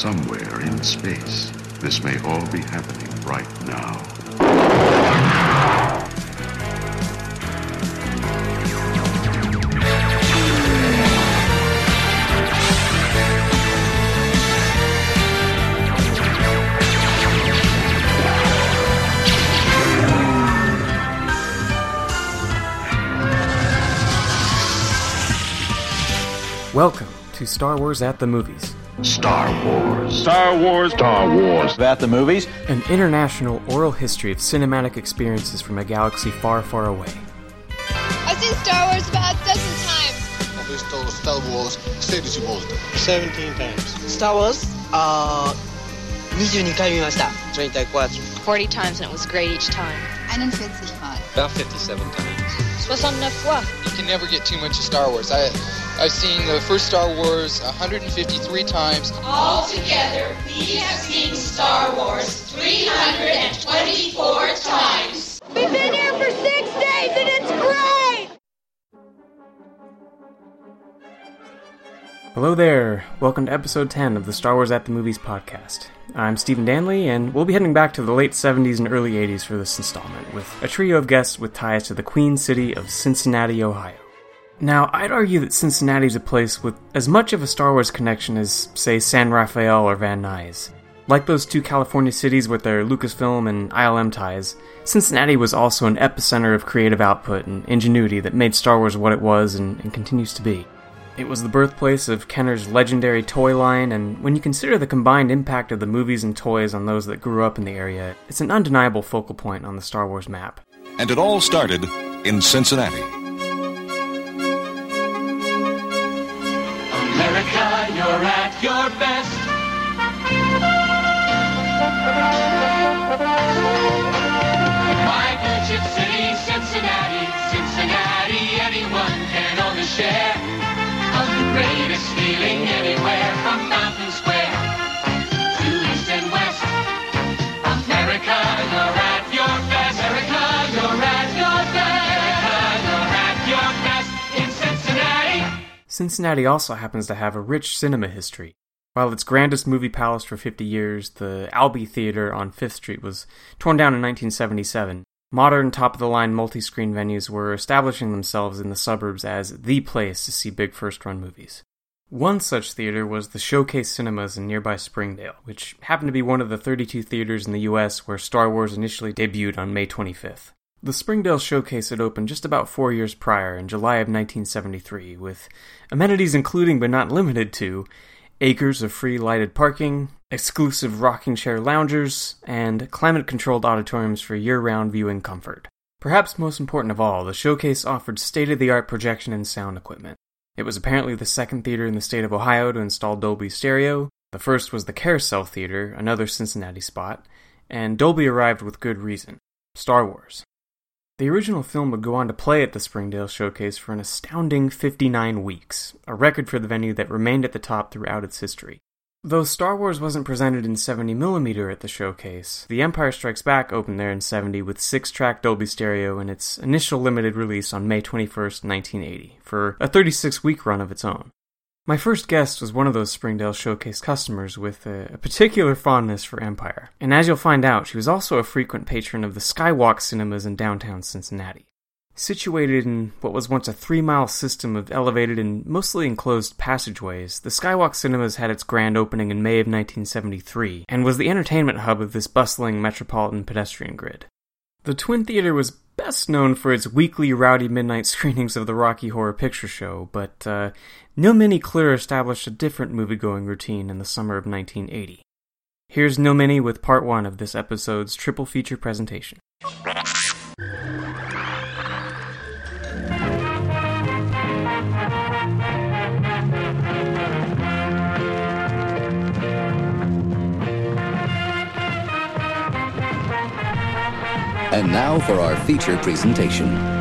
somewhere in space. This may all be happening right now. Welcome to Star Wars at the Movies, Star Wars. Star Wars, Star Wars. At the movies, an international oral history of cinematic experiences from a galaxy far, far away. I've seen Star Wars about a dozen times. Ho visto Star Wars 16 volte. 17 times. Star Wars? Uh, 22回見ました。 34. 40 times and it was great each time. 41 Mal. About 57 times. 69 fois. You can never get too much of Star Wars. I, I've seen the first Star Wars 153 times. Altogether, we have seen Star Wars 324 times. We've been here for six days and it's great! Hello there, welcome to episode 10 of the Star Wars at the Movies podcast. I'm Stephen Danley, and we'll be heading back to the late 70s and early 80s for this installment, with a trio of guests with ties to the Queen City of Cincinnati, Ohio. Now, I'd argue that Cincinnati is a place with as much of a Star Wars connection as, say, San Rafael or Van Nuys. Like those two California cities with their Lucasfilm and ILM ties, Cincinnati was also an epicenter of creative output and ingenuity that made Star Wars what it was and, and continues to be. It was the birthplace of Kenner's legendary toy line, and when you consider the combined impact of the movies and toys on those that grew up in the area, it's an undeniable focal point on the Star Wars map. And it all started in Cincinnati. Your best. Cincinnati. Also happens to have a rich cinema history. While its grandest movie palace for 50 years, the Albee Theater on 5th Street was torn down in 1977, modern top of the line multi screen venues were establishing themselves in the suburbs as the place to see big first run movies. One such theater was the Showcase Cinemas in nearby Springdale, which happened to be one of the 32 theaters in the US where Star Wars initially debuted on May 25th. The Springdale Showcase had opened just about four years prior, in July of 1973, with amenities including but not limited to acres of free lighted parking, exclusive rocking chair loungers, and climate controlled auditoriums for year round viewing comfort. Perhaps most important of all, the showcase offered state of the art projection and sound equipment. It was apparently the second theater in the state of Ohio to install Dolby Stereo. The first was the Carousel Theater, another Cincinnati spot, and Dolby arrived with good reason Star Wars. The original film would go on to play at the Springdale Showcase for an astounding 59 weeks, a record for the venue that remained at the top throughout its history. Though Star Wars wasn't presented in 70mm at the showcase, The Empire Strikes Back opened there in 70 with six track Dolby Stereo in its initial limited release on May 21, 1980, for a 36 week run of its own. My first guest was one of those Springdale Showcase customers with a, a, particular fondness for Empire, and as you'll find out, she was also a frequent patron of the Skywalk cinemas in downtown Cincinnati. Situated in what was once a three mile system of elevated and mostly enclosed passageways, the Skywalk Cinemas had its grand opening in May of 1973 and was the entertainment hub of this bustling metropolitan pedestrian grid. The Twin Theater was best known for its weekly rowdy midnight screenings of the Rocky Horror Picture Show, but uh, Nilmini Clear established a different movie-going routine in the summer of 1980. Here's Nilmini with part one of this episode's triple feature presentation. And now for our feature presentation.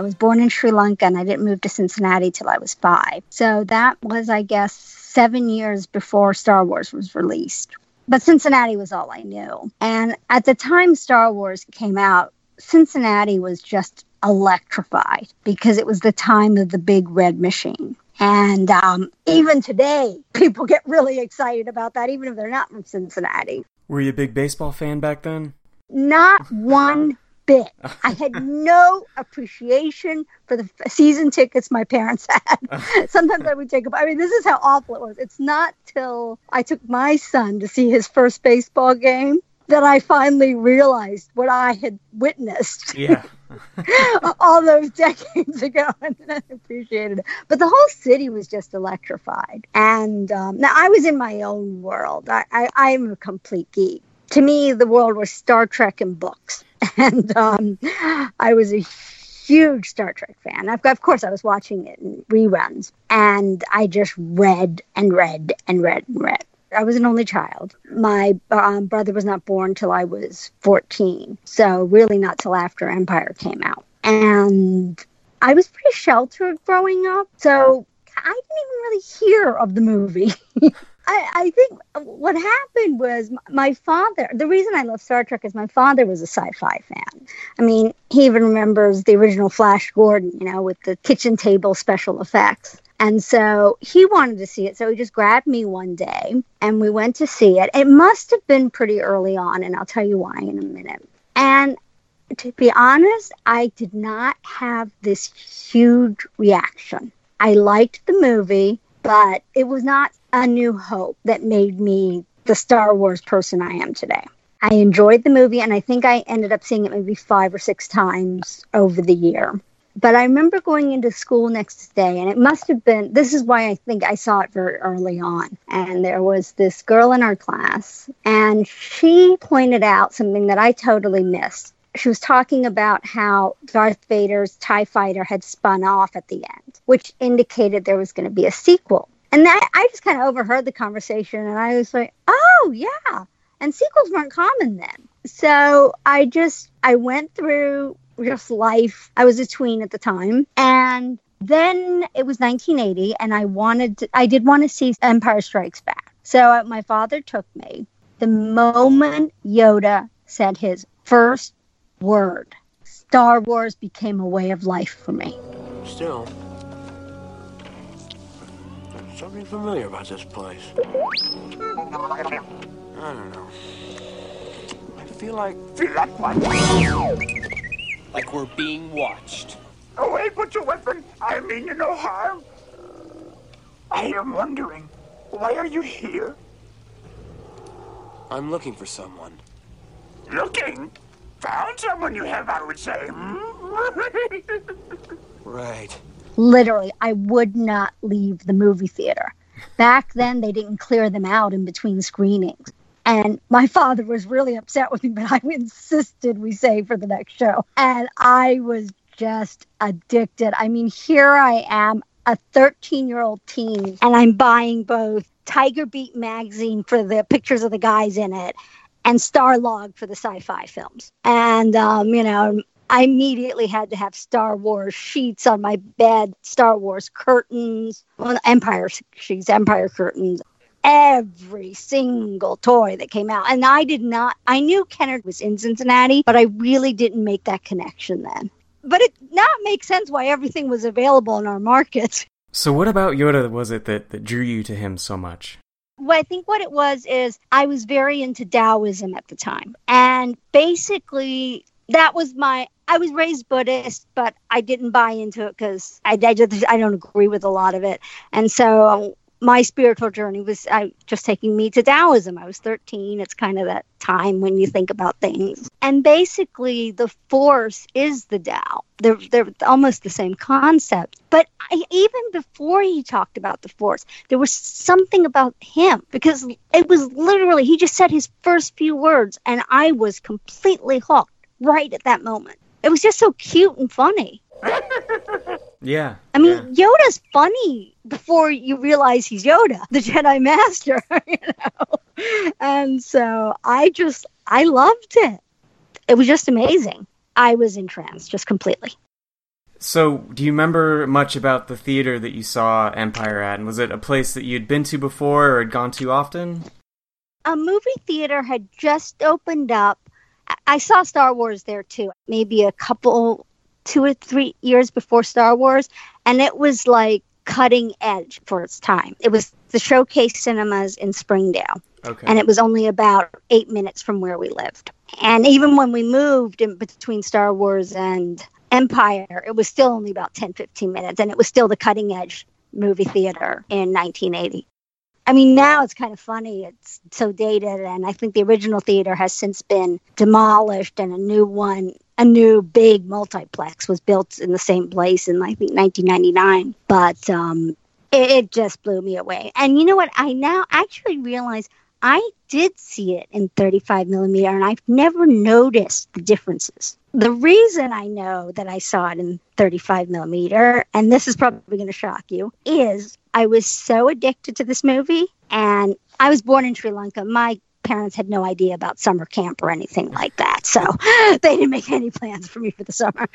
I was born in Sri Lanka and I didn't move to Cincinnati till I was five. So that was, I guess, seven years before Star Wars was released. But Cincinnati was all I knew. And at the time Star Wars came out, Cincinnati was just electrified because it was the time of the big red machine. And um, even today, people get really excited about that, even if they're not from Cincinnati. Were you a big baseball fan back then? Not one bit. I had no appreciation for the season tickets my parents had. Sometimes I would take them. I mean, this is how awful it was. It's not till I took my son to see his first baseball game that I finally realized what I had witnessed. Yeah. all those decades ago and then I appreciated it. But the whole city was just electrified. And um, now I was in my own world. I, I, I'm a complete geek. To me, the world was Star Trek and books. And um, I was a huge Star Trek fan. Of, of course, I was watching it in reruns. And I just read and read and read and read. I was an only child. My um, brother was not born till I was 14. So, really, not till after Empire came out. And I was pretty sheltered growing up. So, I didn't even really hear of the movie. I, I, think what happened was my father, the reason I love Star Trek is my father was a sci fi fan. I mean, he even remembers the original Flash Gordon, you know, with the kitchen table special effects. And so he wanted to see it. So he just grabbed me one day and we went to see it. It must have been pretty early on, and I'll tell you why in a minute. And to be honest, I did not have this huge reaction. I liked the movie, but it was not a new hope that made me the Star Wars person I am today. I enjoyed the movie, and I think I ended up seeing it maybe five or six times over the year. But I remember going into school next day, and it must have been this is why I think I saw it very early on. And there was this girl in our class, and she pointed out something that I totally missed. She was talking about how Darth Vader's TIE fighter had spun off at the end, which indicated there was going to be a sequel. And that I just kind of overheard the conversation, and I was like, oh, yeah. And sequels weren't common then. So I just, I went through just life. I was a tween at the time. And then it was 1980, and I wanted to, I did want to see Empire Strikes Back. So my father took me. The moment Yoda said his first word, Star Wars became a way of life for me. Still, something familiar about this place. I don't know. I feel like. Feel like what? Like we're being watched. Oh, hey, put your weapon. I mean you no harm. Uh, I am wondering, why are you here? I'm looking for someone. Looking? Found someone you have, I would say. Hmm? right. Literally, I would not leave the movie theater. Back then, they didn't clear them out in between screenings. And my father was really upset with me, but I insisted we say for the next show. And I was just addicted. I mean, here I am, a 13 year old teen, and I'm buying both Tiger Beat magazine for the pictures of the guys in it and Starlog for the sci fi films. And, um, you know, I immediately had to have Star Wars sheets on my bed, Star Wars curtains, well, Empire sheets, Empire curtains, every single toy that came out. And I did not, I knew Kenner was in Cincinnati, but I really didn't make that connection then. But it now makes sense why everything was available in our market. So, what about Yoda was it that, that drew you to him so much? Well, I think what it was is I was very into Taoism at the time. And basically, that was my I was raised Buddhist, but I didn't buy into it because I, I, just I don't agree with a lot of it, and so my spiritual journey was just taking me to Taoism. I was 13. It's kind of that time when you think about things. And basically, the force is the Tao. They're, they're almost the same concept. But I, even before he talked about the force, there was something about him because it was literally, he just said his first few words, and I was completely hooked right at that moment. It was just so cute and funny. Yeah. I mean, yeah. Yoda's funny before you realize he's Yoda, the Jedi Master, you know. And so I just I loved it. It was just amazing. I was entranced just completely. So, do you remember much about the theater that you saw Empire at? And was it a place that you'd been to before or had gone to often? A movie theater had just opened up. I- saw Star Wars there too, maybe a couple, two or three years before Star Wars. And it was like cutting edge for its time. It was the Showcase Cinemas in Springdale. Okay. and it was only about eight minutes from where we lived. And even when we moved in between Star Wars and Empire, it was still only about 10, 15 minutes, and it was still the cutting edge movie theater in 1980. I mean, now it's kind of funny. It's so dated, and I think the original theater has since been demolished, and a new one, a new big multiplex, was built in the same place in I think 1999. But um, it, it just blew me away. And you know what? I now actually realize I did see it in 35 millimeter, and I've never noticed the differences. The reason I know that I saw it in 35 millimeter, and this is probably going to shock you, is I was so addicted to this movie, and I was born in Sri Lanka. My parents had no idea about summer camp or anything like that, so they didn't make any plans for me for the summer.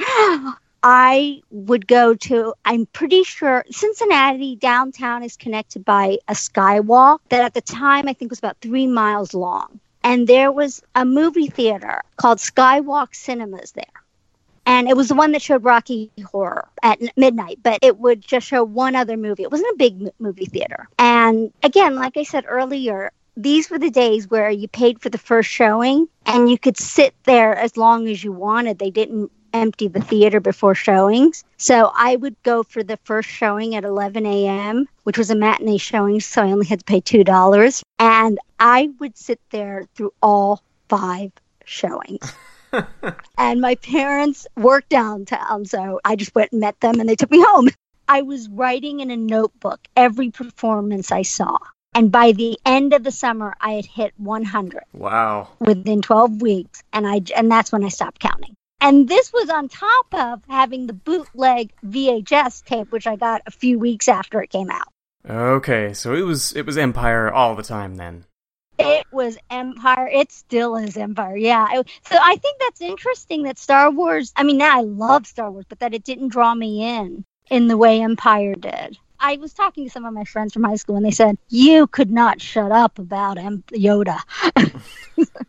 I would go to, I'm pretty sure Cincinnati downtown is connected by a skywalk that at the time I think was about three miles long. And there was a movie theater called Skywalk Cinemas there. And it was the one that showed Rocky Horror at midnight, but it would just show one other movie. It wasn't a big movie theater. And again, like I said earlier, these were the days where you paid for the first showing and you could sit there as long as you wanted. They didn't empty the theater before showings. So I would go for the first showing at 11 a.m., which was a matinee showing, so I only had to pay $2. And I would sit there through all five showings. and my parents worked downtown, so I just went and met them and they took me home. I was writing in a notebook every performance I saw. And by the end of the summer, I had hit 100 Wow. within 12 weeks, and I and that's when I stopped counting. And this was on top of having the bootleg VHS tape, which I got a few weeks after it came out. Okay, so it was it was Empire all the time then. It was Empire. It still is Empire. Yeah. So I think that's interesting that Star Wars. I mean, now I love Star Wars, but that it didn't draw me in in the way Empire did. I was talking to some of my friends from high school, and they said you could not shut up about M- Yoda.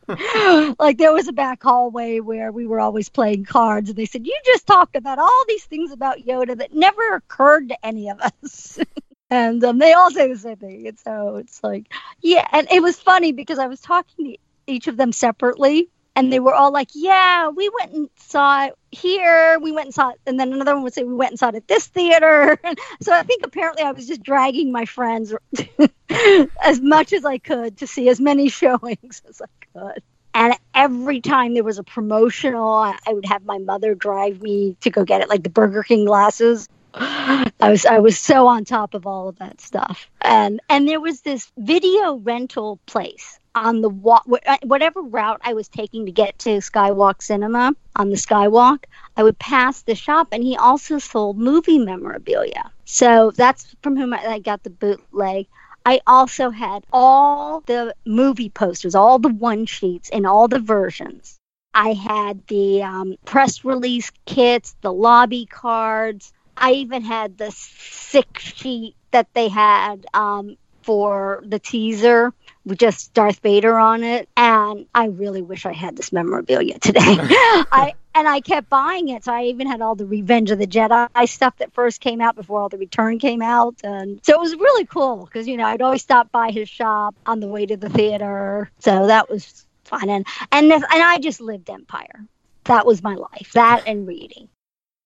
like there was a back hallway where we were always playing cards, and they said you just talked about all these things about Yoda that never occurred to any of us. and um, they all say the same thing. And so it's like, yeah. And it was funny because I was talking to each of them separately, and they were all like, "Yeah, we went and saw it here. We went and saw it." And then another one would say, "We went and saw it at this theater." so I think apparently I was just dragging my friends as much as I could to see as many showings as I could. And every time there was a promotional, I would have my mother drive me to go get it, like the Burger King glasses. I was I was so on top of all of that stuff, and and there was this video rental place on the walk, whatever route I was taking to get to Skywalk Cinema on the Skywalk. I would pass the shop, and he also sold movie memorabilia. So that's from whom I, got the bootleg. I also had all the movie posters, all the one sheets, and all the versions. I had the um, press release kits, the lobby cards. I even had the six sheet that they had um, for the teaser with just Darth Vader on it. And I really wish I had this memorabilia today. I and I kept buying it. So I even had all the Revenge of the Jedi stuff that first came out before all the Return came out. And so it was really cool because, you know, I'd always stop by his shop on the way to the theater. So that was fun. And, and, this, and I just lived Empire. That was my life. That and reading.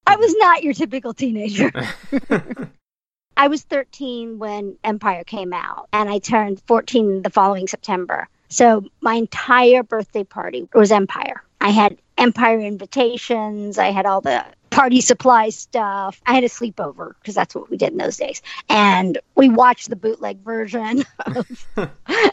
I was not your typical teenager. I was 13 when Empire came out, and I turned 14 the following September. So my entire birthday party was Empire. I had Empire invitations, I had all the party supply stuff. I had a sleepover because that's what we did in those days. And we watched the bootleg version of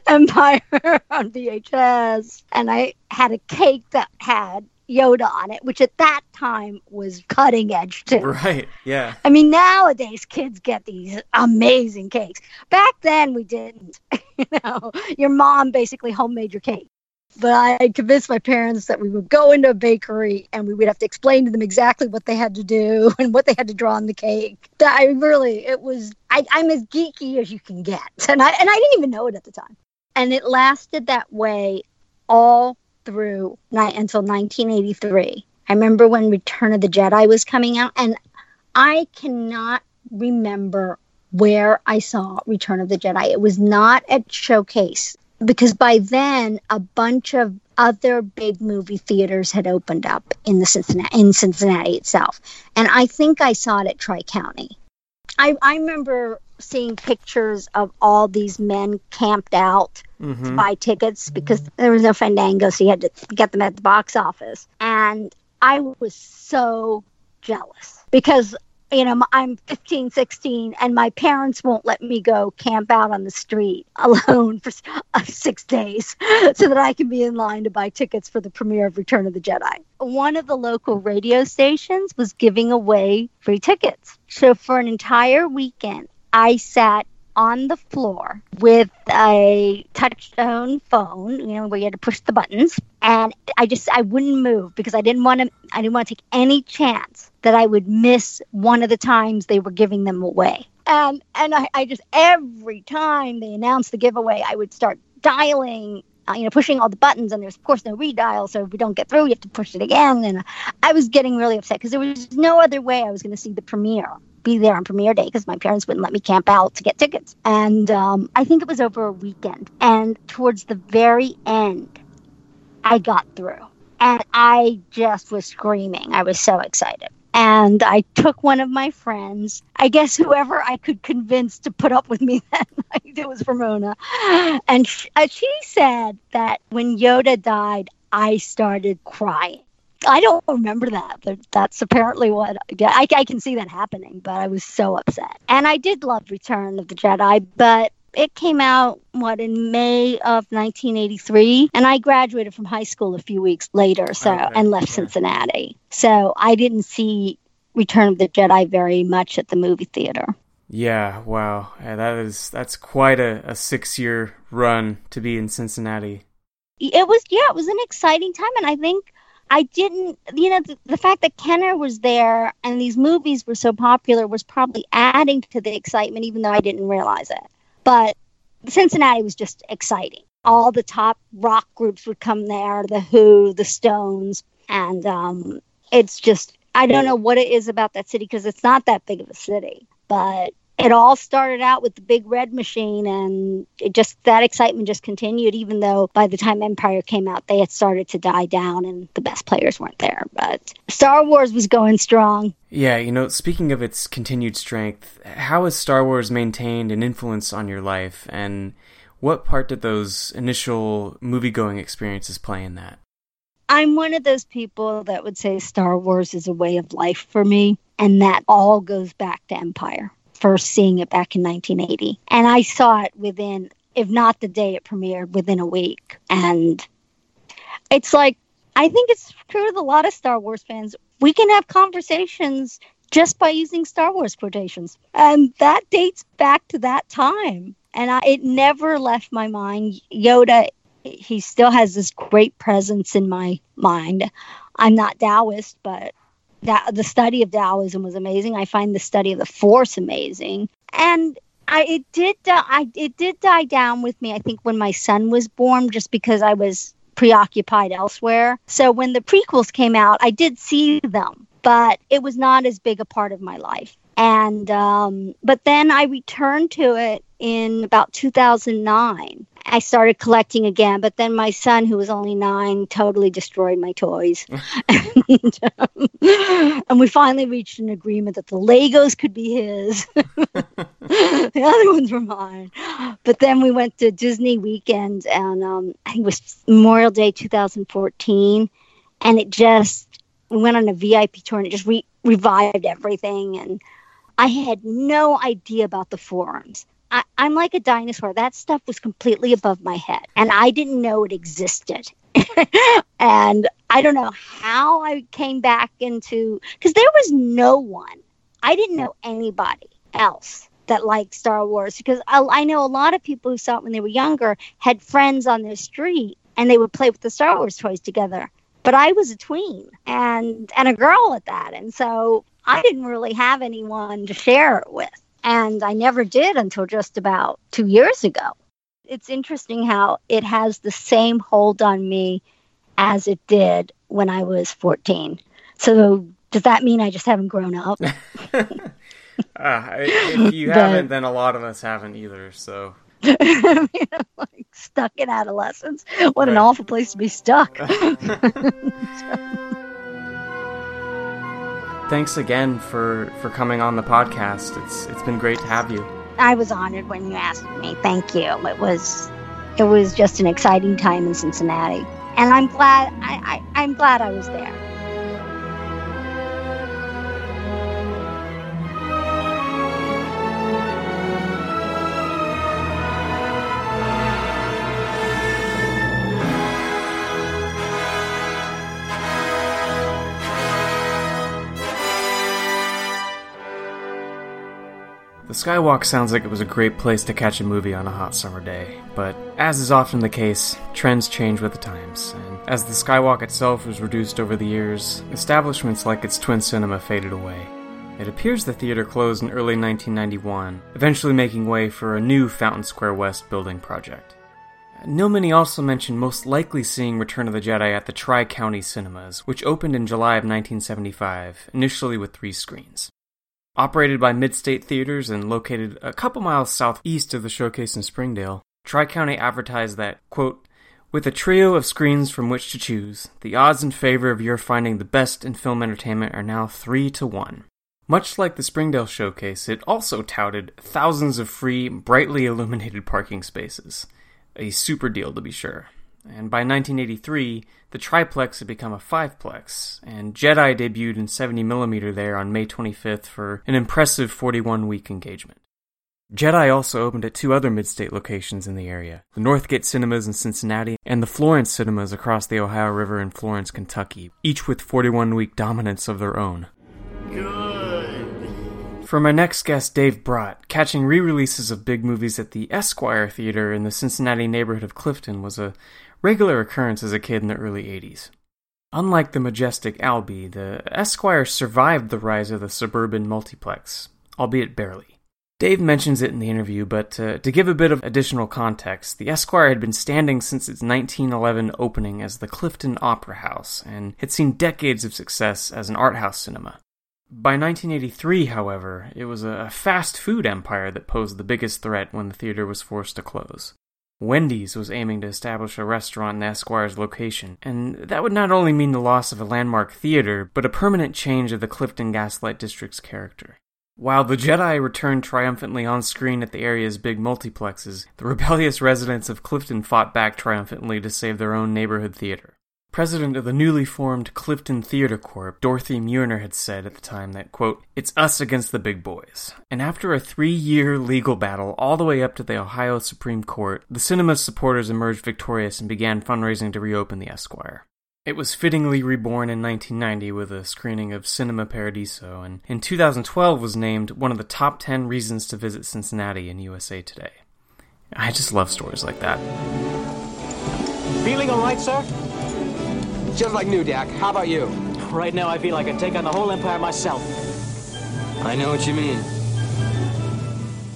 Empire on VHS. And I had a cake that had Yoda on it, which at that time was cutting edge too. Right. Yeah. I mean, nowadays kids get these amazing cakes. Back then, we didn't. you know, your mom basically homemade your cake. But I convinced my parents that we would go into a bakery and we would have to explain to them exactly what they had to do and what they had to draw on the cake. That I really, it was, I, I'm as geeky as you can get. And I, and I didn't even know it at the time. And it lasted that way all through ni- until 1983. I remember when Return of the Jedi was coming out, and I cannot remember where I saw Return of the Jedi. It was not at Showcase because by then a bunch of other big movie theaters had opened up in the Cincinnati in Cincinnati itself, and I think I saw it at Tri County. I, I remember seeing pictures of all these men camped out Mm-hmm. to buy tickets because there was no Fandango, so you had to get them at the box office. And I was so jealous because, you know, I'm 15, 16, and my parents won't let me go camp out on the street alone for uh, six days so that I can be in line to buy tickets for the premiere of Return of the Jedi. One of the local radio stations was giving away free tickets. So for an entire weekend, I sat on the floor with a touchtone phone, you know, where you had to push the buttons. And I just I wouldn't move because I didn't want to I didn't want to take any chance that I would miss one of the times they were giving them away. And and I, I just every time they announced the giveaway, I would start dialing uh, you know, pushing all the buttons, and there's of course no redial. So if we don't get through, you have to push it again. And I was getting really upset because there was no other way I was going to see the premiere, be there on premiere day, because my parents wouldn't let me camp out to get tickets. And um, I think it was over a weekend. And towards the very end, I got through, and I just was screaming. I was so excited. And I took one of my friends, I guess whoever I could convince to put up with me that night, it was Ramona. And she, uh, she said that when Yoda died, I started crying. I don't remember that, but that's apparently what yeah, I, I can see that happening. But I was so upset, and I did love Return of the Jedi, but it came out what in May of 1983, and I graduated from high school a few weeks later, so Okay, and left Cincinnati, so I didn't see Return of the Jedi very much at the movie theater. Yeah, wow. Yeah, that is that's quite a, a six year run to be in Cincinnati. it was yeah it was an exciting time and i think i didn't you know the, the fact that kenner was there and these movies were so popular was probably adding to the excitement even though i didn't realize it. But cincinnati was just exciting. All the top rock groups would come there the who the stones and um, it's just i don't know what it is about that city because it's not that big of a city but it all started out with the big red machine and it just that excitement just continued even though by the time empire came out they had started to die down and the best players weren't there. But star wars was going strong. Yeah, you know, speaking of its continued strength, how has Star Wars maintained an influence on your life, and what part did those initial movie going experiences play in that? i'm one of those people that would say star wars is a way of life for me and that all goes back to empire first seeing it back in 1980 and i saw it within if not the day it premiered within a week. And it's like i think it's true with a lot of star wars fans. We can have conversations just by using star wars quotations. And that dates back to that time. And I, it never left my mind. Yoda he still has this great presence in my mind. I'm not taoist but that the study of taoism was amazing i find the study of the force amazing and I it did I it did die down with me I think when my son was born just because I was preoccupied elsewhere. So when the prequels came out, I did see them, but it was not as big a part of my life. And um, but then I returned to it in about 2009. I started collecting again, but then my son, who was only nine, totally destroyed my toys. and, um, and we finally reached an agreement that the Legos could be his, the other ones were mine. But then we went to Disney weekend, and um, I think it was Memorial Day 2014, and it just we went on a VIP tour, and it just re- revived everything. And I had no idea about the forums. I, I'm like a dinosaur. That stuff was completely above my head, and I didn't know it existed. and I don't know how I came back into because there was no one. I didn't know anybody else that liked Star Wars because I, I know a lot of people who saw it when they were younger had friends on their street and they would play with the Star Wars toys together. But I was a tween and and a girl at that, and so I didn't really have anyone to share it with, and I never did until just about two years ago. It's interesting how it has the same hold on me as it did when I was 14. So does that mean I just haven't grown up? uh, if you haven't, then a lot of us haven't either. So like stuck in adolescence. What right. an awful place to be stuck. Thanks again for for coming on the podcast. It's it's been great to have you. I was honored when you asked me. Thank you. It was it was just an exciting time in Cincinnati, and I'm glad I, I I'm glad I was there. Skywalk sounds like it was a great place to catch a movie on a hot summer day, but as is often the case, trends change with the times, and as the Skywalk itself was reduced over the years, establishments like its twin cinema faded away. It appears the theater closed in early 1991, eventually making way for a new Fountain Square West building project. Nilmini also mentioned most likely seeing Return of the Jedi at the Tri County Cinemas, which opened in July of 1975, initially with three screens. Operated by Midstate Theaters and located a couple miles southeast of the showcase in Springdale, Tri County advertised that, quote, with a trio of screens from which to choose, the odds in favor of your finding the best in film entertainment are now three to one. Much like the Springdale showcase, it also touted thousands of free, brightly illuminated parking spaces. A super deal to be sure and by 1983, the triplex had become a fiveplex, and Jedi debuted in 70mm there on May 25th for an impressive 41 week engagement. Jedi also opened at two other mid-state locations in the area, the Northgate Cinemas in Cincinnati and the Florence Cinemas across the Ohio River in Florence, Kentucky, each with 41-week dominance of their own. Good. For my next guest, Dave Brott, catching re-releases of big movies at the Esquire Theater in the Cincinnati neighborhood of Clifton was a regular occurrence as a kid in the early 80s. Unlike the majestic Albee, the Esquire survived the rise of the suburban multiplex, albeit barely. Dave mentions it in the interview, but uh, to give a bit of additional context, the Esquire had been standing since its 1911 opening as the Clifton Opera House and had seen decades of success as an art house cinema. By 1983, however, it was a fast food empire that posed the biggest threat when the theater was forced to close. Wendy's was aiming to establish a restaurant in Esquire's location, and that would not only mean the loss of a landmark theater, but a permanent change of the Clifton Gaslight District's character. While the Jedi returned triumphantly on screen at the area's big multiplexes, the rebellious residents of Clifton fought back triumphantly to save their own neighborhood theater. President of the newly formed Clifton Theater Corp, Dorothy Muirner had said at the time that, quote, it's us against the big boys. And after a three year legal battle all the way up to the Ohio Supreme Court, the cinema's supporters emerged victorious and began fundraising to reopen the Esquire. It was fittingly reborn in 1990 with a screening of Cinema Paradiso, and in 2012 was named one of the top 10 reasons to visit Cincinnati in USA Today. I just love stories like that. Feeling alright, sir? Just like new, Dak. How about you? Right now, I feel like I can take on the whole empire myself. I know what you mean.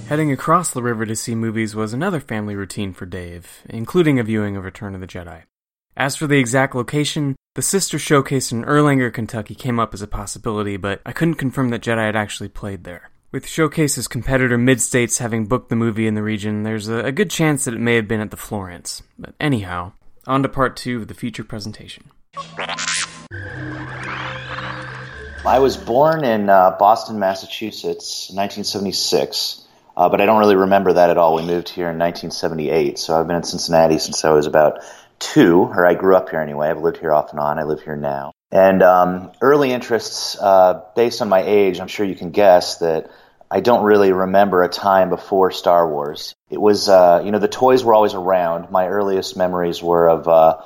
Heading across the river to see movies was another family routine for Dave, including a viewing of Return of the Jedi. As for the exact location, the sister showcase in Erlanger, Kentucky came up as a possibility, but I couldn't confirm that Jedi had actually played there. With Showcase's competitor Midstates having booked the movie in the region, there's a, a good chance that it may have been at the Florence. But anyhow, on to part two of the feature presentation. I was born in uh, Boston, Massachusetts, 1976, uh, but I don't really remember that at all. We moved here in 1978, so I've been in Cincinnati since I was about two, or I grew up here anyway. I've lived here off and on. I live here now. And um, early interests, uh, based on my age, I'm sure you can guess that I don't really remember a time before Star Wars. It was, uh, you know, the toys were always around. My earliest memories were of uh,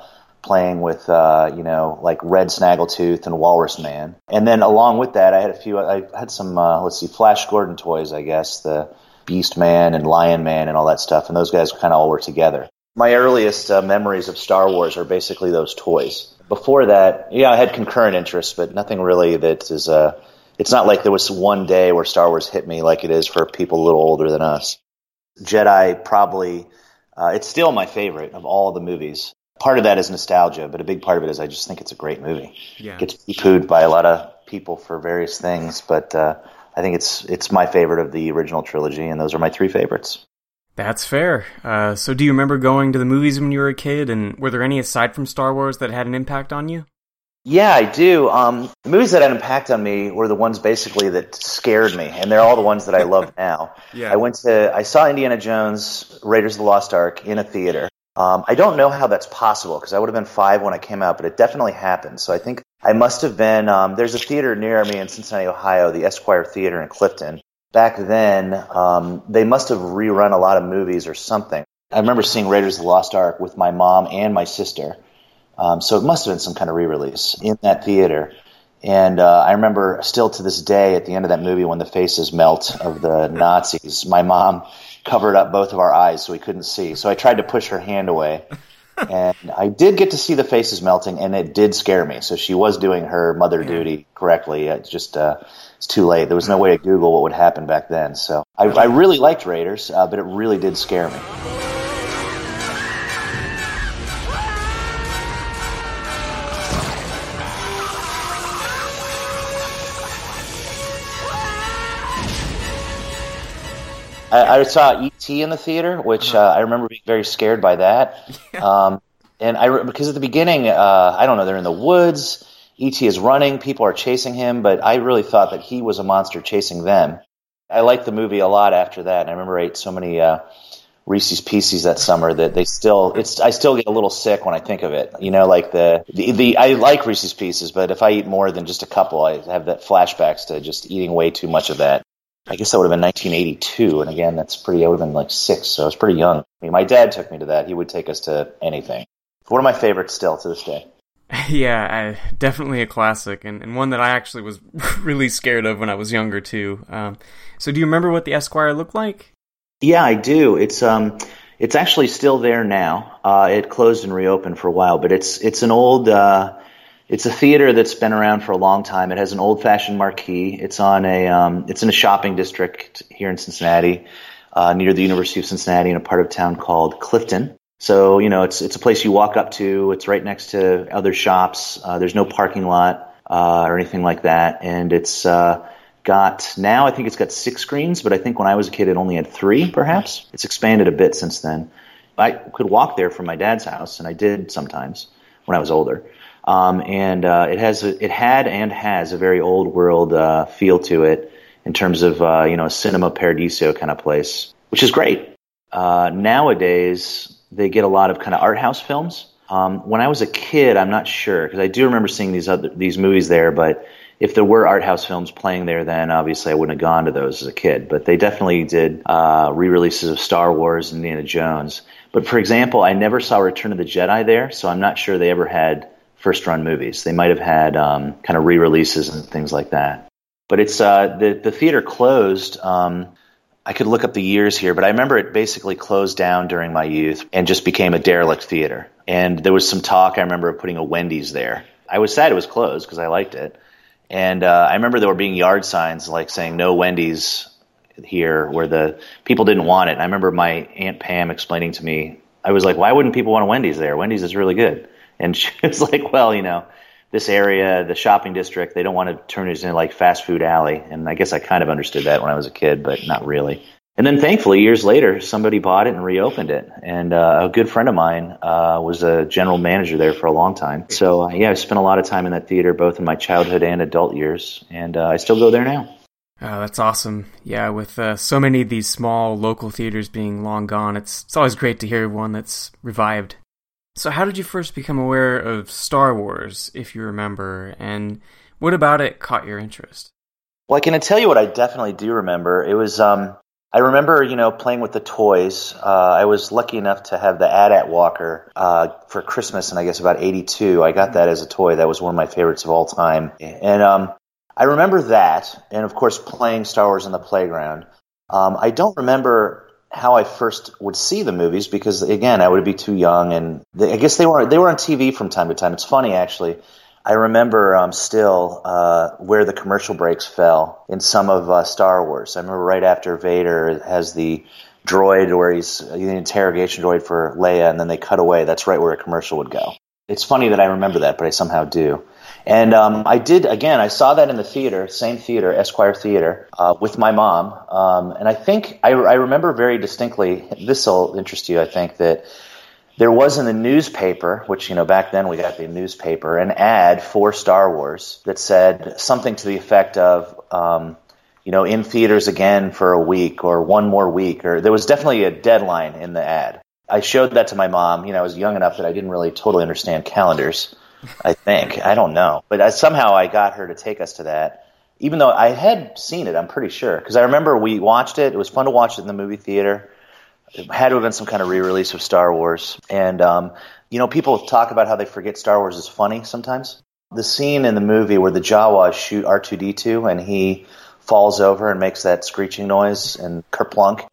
playing with, uh, you know, like Red Snaggletooth and Walrus Man. And then along with that, I had a few, I had some, uh, let's see, Flash Gordon toys, I guess, the Beast Man and Lion Man and all that stuff. And those guys kind of all were together. My earliest uh, memories of Star Wars are basically those toys. Before that, yeah, I had concurrent interests, but nothing really that is. Uh, it's not like there was one day where Star Wars hit me like it is for people a little older than us. Jedi probably. Uh, it's still my favorite of all the movies. Part of that is nostalgia, but a big part of it is I just think it's a great movie. Yeah. It gets poo-pooed by a lot of people for various things, but uh, I think it's it's my favorite of the original trilogy, and those are my three favorites. That's fair. Uh, so, do you remember going to the movies when you were a kid, and were there any aside from Star Wars that had an impact on you? Yeah, I do. Um, the movies that had an impact on me were the ones basically that scared me, and they're all the ones that I love now. Yeah. I went to, I saw Indiana Jones, Raiders of the Lost Ark in a theater. Um, I don't know how that's possible because I would have been five when I came out, but it definitely happened. So I think I must have been. Um, there's a theater near me in Cincinnati, Ohio, the Esquire Theater in Clifton. Back then, um, they must have rerun a lot of movies or something. I remember seeing Raiders of the Lost Ark with my mom and my sister. Um, so it must have been some kind of re-release in that theater. And uh, I remember still to this day at the end of that movie when the faces melt of the Nazis, my mom covered up both of our eyes so we couldn't see. So I tried to push her hand away. and I did get to see the faces melting, and it did scare me. So she was doing her mother duty correctly. It just uh, it's too late. There was no way to Google what would happen back then. So I, I really liked Raiders, uh, but it really did scare me. I, I saw E.T. in the theater, which uh, I remember being very scared by that. Um, and I because at the beginning, uh, I don't know, they're in the woods. E.T. is running, people are chasing him, but I really thought that he was a monster chasing them. I liked the movie a lot after that, and I remember I ate so many uh, Reese's Pieces that summer that they still it's I still get a little sick when I think of it. You know, like the the, the I like Reese's Pieces, but if I eat more than just a couple, I have that flashbacks to just eating way too much of that. I guess that would have been 1982, and again, that's pretty. I would have been like six, so I was pretty young. I mean, my dad took me to that. He would take us to anything. One of my favorites still to this day. yeah, I, definitely a classic, and, and one that I actually was really scared of when I was younger too. Um, so, do you remember what the Esquire looked like? Yeah, I do. It's um, it's actually still there now. Uh, it closed and reopened for a while, but it's it's an old. Uh, it's a theater that's been around for a long time. It has an old-fashioned marquee. It's on a um, it's in a shopping district here in Cincinnati, uh, near the University of Cincinnati, in a part of town called Clifton. So you know, it's it's a place you walk up to. It's right next to other shops. Uh, there's no parking lot uh, or anything like that, and it's uh, got now I think it's got six screens, but I think when I was a kid it only had three. Perhaps it's expanded a bit since then. I could walk there from my dad's house, and I did sometimes when I was older. Um, and uh, it has it had and has a very old world uh, feel to it in terms of uh, you know a cinema paradiso kind of place, which is great. Uh, nowadays, they get a lot of kind of art house films. Um, when I was a kid, I'm not sure because I do remember seeing these other these movies there, but if there were art house films playing there, then obviously I wouldn't have gone to those as a kid. But they definitely did uh, re-releases of Star Wars and Indiana Jones. But for example, I never saw Return of the Jedi there, so I'm not sure they ever had first run movies. They might have had um, kind of re-releases and things like that. But it's uh, the the theater closed. Um, I could look up the years here, but I remember it basically closed down during my youth and just became a derelict theater. And there was some talk. I remember of putting a Wendy's there. I was sad it was closed because I liked it. And uh, I remember there were being yard signs like saying no Wendy's here, where the people didn't want it. And I remember my aunt Pam explaining to me. I was like, why wouldn't people want a Wendy's there? Wendy's is really good. And she was like, well, you know, this area, the shopping district, they don't want to turn it into like fast food alley. And I guess I kind of understood that when I was a kid, but not really. And then thankfully, years later, somebody bought it and reopened it. And uh, a good friend of mine uh, was a general manager there for a long time. So uh, yeah, I spent a lot of time in that theater, both in my childhood and adult years. And uh, I still go there now. Oh, that's awesome. Yeah, with uh, so many of these small local theaters being long gone, it's, it's always great to hear one that's revived. So, how did you first become aware of Star Wars, if you remember, and what about it caught your interest? Well, I can tell you what I definitely do remember. It was, um, I remember, you know, playing with the toys. Uh, I was lucky enough to have the AT-AT Walker uh, for Christmas, and I guess about '82. I got that as a toy. That was one of my favorites of all time. And um, I remember that, and of course, playing Star Wars on the playground. Um, I don't remember how I first would see the movies because again I would be too young and they, I guess they were they were on TV from time to time. It's funny actually. I remember um, still uh, where the commercial breaks fell in some of uh, Star Wars. I remember right after Vader has the droid where he's the interrogation droid for Leia, and then they cut away. That's right where a commercial would go. It's funny that I remember that, but I somehow do. And um, I did again. I saw that in the theater, same theater, Esquire Theater, uh, with my mom. Um, and I think I, I remember very distinctly. This will interest you. I think that there was in the newspaper, which you know back then we got the newspaper, an ad for Star Wars that said something to the effect of. Um, you know, in theaters again for a week or one more week, or there was definitely a deadline in the ad. I showed that to my mom. You know, I was young enough that I didn't really totally understand calendars. I think I don't know, but I, somehow I got her to take us to that. Even though I had seen it, I'm pretty sure because I remember we watched it. It was fun to watch it in the movie theater. It had to have been some kind of re-release of Star Wars, and um, you know, people talk about how they forget Star Wars is funny sometimes. The scene in the movie where the Jawas shoot R2D2 and he falls over and makes that screeching noise and kerplunk.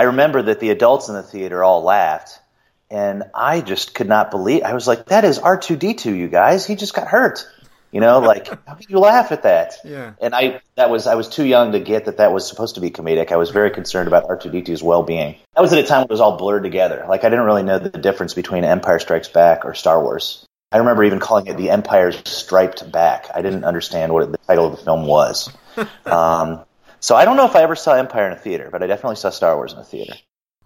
I remember that the adults in the theater all laughed, and I just could not believe. I was like, "That is R two D two, you guys. He just got hurt." You know, like how could you laugh at that? Yeah. And I that was I was too young to get that that was supposed to be comedic. I was very concerned about R2D2's well-being. That was at a time when it was all blurred together. Like I didn't really know the difference between Empire Strikes Back or Star Wars. I remember even calling it The Empire Striped Back. I didn't understand what the title of the film was. um, so I don't know if I ever saw Empire in a theater, but I definitely saw Star Wars in a theater.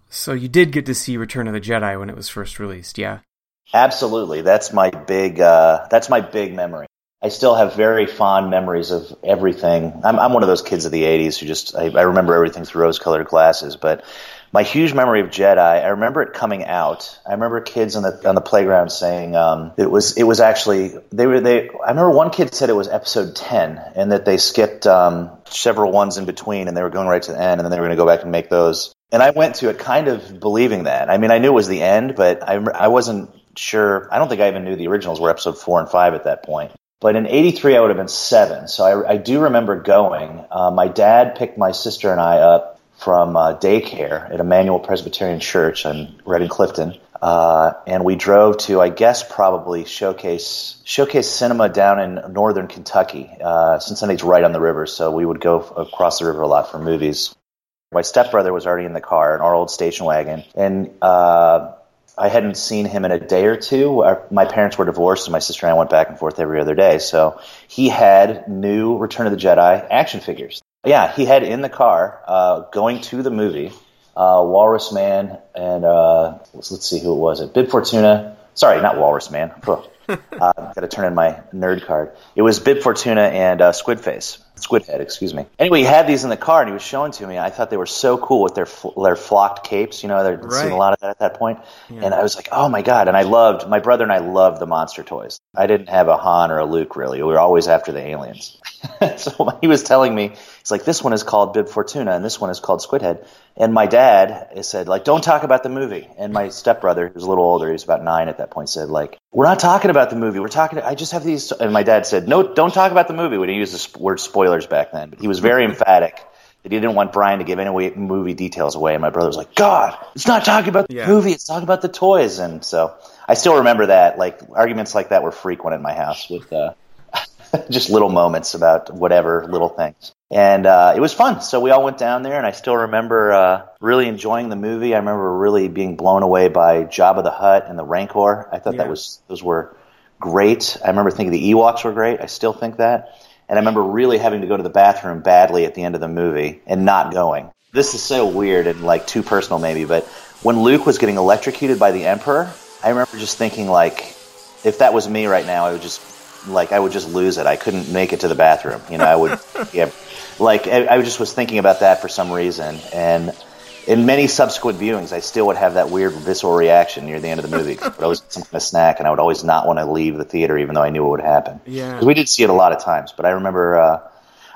So you did get to see Return of the Jedi when it was first released, yeah? Absolutely. That's my big uh, that's my big memory. I still have very fond memories of everything. I'm, I'm one of those kids of the 80s who just, I, I remember everything through rose colored glasses. But my huge memory of Jedi, I remember it coming out. I remember kids on the, on the playground saying, um, it was, it was actually, they were, they, I remember one kid said it was episode 10 and that they skipped, um, several ones in between and they were going right to the end and then they were going to go back and make those. And I went to it kind of believing that. I mean, I knew it was the end, but I, I wasn't sure. I don't think I even knew the originals were episode four and five at that point. But in 83, I would have been seven. So I, I do remember going. Uh, my dad picked my sister and I up from uh, daycare at Emmanuel Presbyterian Church in Redding Clifton. Uh, and we drove to, I guess, probably Showcase Showcase Cinema down in northern Kentucky. Uh, Cincinnati's right on the river, so we would go across the river a lot for movies. My stepbrother was already in the car in our old station wagon, and uh, I hadn't seen him in a day or two. Our, my parents were divorced, and my sister and I went back and forth every other day. So he had new Return of the Jedi action figures. Yeah, he had in the car uh, going to the movie. Uh, Walrus Man and uh, let's, let's see who it was. It Bib Fortuna. Sorry, not Walrus Man. uh, Got to turn in my nerd card. It was Bib Fortuna and uh, Squid Face. Squid Head, excuse me. Anyway, he had these in the car and he was showing to me. I thought they were so cool with their their flocked capes. You know, they're Right. seeing a lot of that at that point. Yeah. And I was like, oh my god! And I loved my brother and I loved the monster toys. I didn't have a Han or a Luke really. We were always after the aliens. so he was telling me, he's like, this one is called Bib Fortuna and this one is called Squidhead. And my dad said, like, don't talk about the movie. And my stepbrother, who was a little older, he was about nine at that point, said, like, we're not talking about the movie. We're talking. I just have these. And my dad said, no, don't talk about the movie. We didn't use the word spoilers back then, but he was very emphatic that he didn't want Brian to give any way, movie details away. And my brother was like, God, it's not talking about the Yeah. movie. It's talking about the toys. And so I still remember that. Like arguments like that were frequent in my house with uh, just little moments about whatever little things. And uh, it was fun. So we all went down there, and I still remember uh, really enjoying the movie. I remember really being blown away by Jabba the Hutt and the Rancor. I thought Yeah. that was those were great. I remember thinking the Ewoks were great. I still think that. And I remember really having to go to the bathroom badly at the end of the movie and not going. This is so weird and like too personal maybe, but when Luke was getting electrocuted by the Emperor, I remember just thinking like, if that was me right now, I would just like I would just lose it. I couldn't make it to the bathroom. You know, I would, yeah, like I, I just was thinking about that for some reason, and in many subsequent viewings, I still would have that weird visceral reaction near the end of the movie. 'cause I was some kind of snack, and I would always not want to leave the theater, even though I knew what would happen. Yeah. 'Cause we did see it a lot of times, but I remember, uh,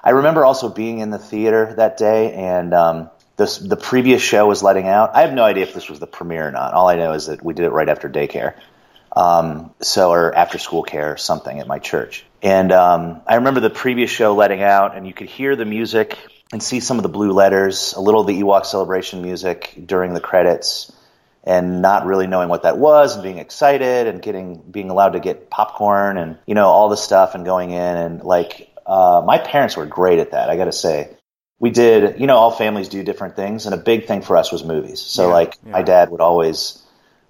I remember also being in the theater that day, and um, the the previous show was letting out. I have no idea if this was the premiere or not. All I know is that we did it right after daycare, um, so or after school care or something at my church. And um, I remember the previous show letting out, and you could hear the music and see some of the blue letters, a little of the Ewok celebration music during the credits, and not really knowing what that was, and being excited, and getting being allowed to get popcorn, and you know all the stuff, and going in, and like uh, my parents were great at that. I got to say, we did. You know, all families do different things, and a big thing for us was movies. So Yeah, like yeah. my dad would always.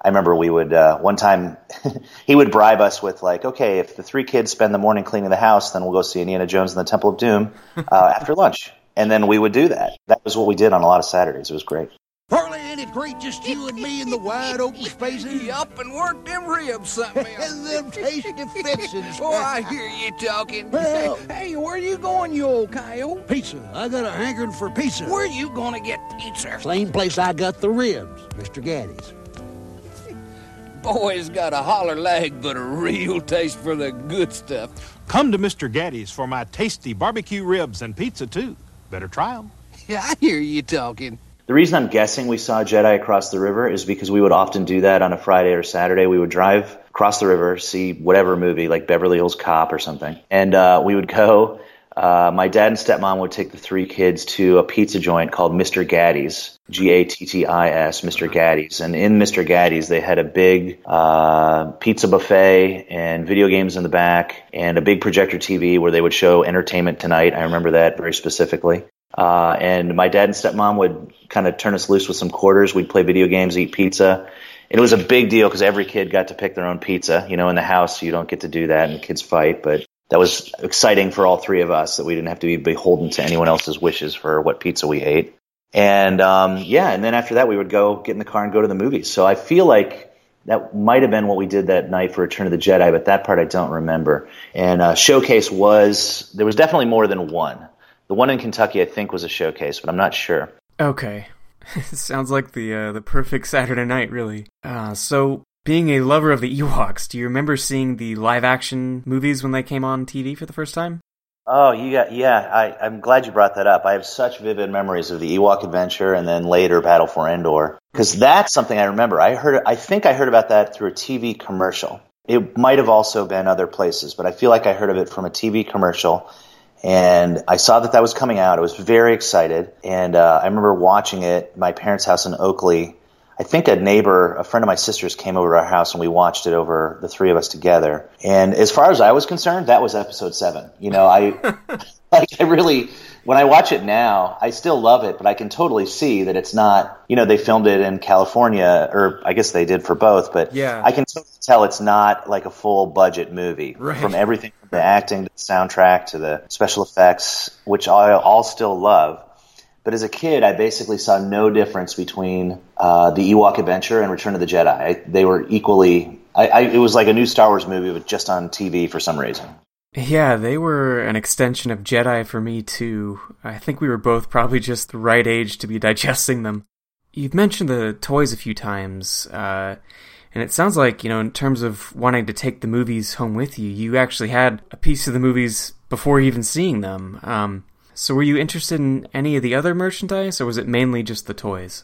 I remember we would uh, one time he would bribe us with like, okay, if the three kids spend the morning cleaning the house, then we'll go see Indiana Jones and the Temple of Doom uh, after lunch, and then we would do that. That was what we did on a lot of Saturdays. It was great. Harley, ain't it great just you and me in the wide open spaces? Yup, and work them ribs something else. and them tasty fixins. oh, I hear you talking. Well, hey, where are you going, you old coyote? Pizza. I got a hankering for pizza. Where are you gonna get pizza? Same place I got the ribs, Mr. Gatti's. Boy's got a holler leg, but a real taste for the good stuff. Come to Mr. Gatti's for my tasty barbecue ribs and pizza, too. Better try 'em. Yeah, I hear you talking. The reason I'm guessing we saw Jedi across the river is because we would often do that on a Friday or Saturday. We would drive across the river, see whatever movie, like Beverly Hills Cop or something, and uh, we would go. Uh, my dad and stepmom would take the three kids to a pizza joint called Mr. Gatti's, G A T T I S, Mr. Gatti's. And in Mr. Gatti's, they had a big uh, pizza buffet and video games in the back and a big projector TV where they would show Entertainment Tonight. I remember that very specifically. Uh, and my dad and stepmom would kind of turn us loose with some quarters. We'd play video games, eat pizza. And it was a big deal because every kid got to pick their own pizza. You know, in the house, you don't get to do that and kids fight. But that was exciting for all three of us that we didn't have to be beholden to anyone else's wishes for what pizza we ate. And um, yeah, and then after that, we would go get in the car and go to the movies. So I feel like that might have been what we did that night for Return of the Jedi, but that part I don't remember. And uh, Showcase was, there was definitely more than one. The one in Kentucky, I think, was a showcase, but I'm not sure. Okay. Sounds like the uh, the perfect Saturday night, really. Uh, so, being a lover of the Ewoks, do you remember seeing the live action movies when they came on TV for the first time? Oh, you got yeah. I, I'm glad you brought that up. I have such vivid memories of the Ewok Adventure and then later Battle for Endor because that's something I remember. I heard. I think I heard about that through a TV commercial. It might have also been other places, but I feel like I heard of it from a TV commercial. And I saw that that was coming out. I was very excited, and uh, I remember watching it. My parents' house in Oakley. I think a neighbor, a friend of my sister's, came over to our house, and we watched it over the three of us together. And as far as I was concerned, that was episode seven. You know, I like I really when I watch it now, I still love it, but I can totally see that it's not. You know, they filmed it in California, or I guess they did for both, but Yeah. I can totally tell it's not like a full budget movie Right. from everything from the acting to the soundtrack to the special effects, which I all still love. But as a kid, I basically saw no difference between uh, the Ewok Adventure and Return of the Jedi. I, they were equally. I, I, it was like a new Star Wars movie, but just on TV for some reason. Yeah, they were an extension of Jedi for me too. I think we were both probably just the right age to be digesting them. You've mentioned the toys a few times, uh, and it sounds like, you know, in terms of wanting to take the movies home with you, you actually had a piece of the movies before even seeing them. Um, so were you interested in any of the other merchandise, or was it mainly just the toys?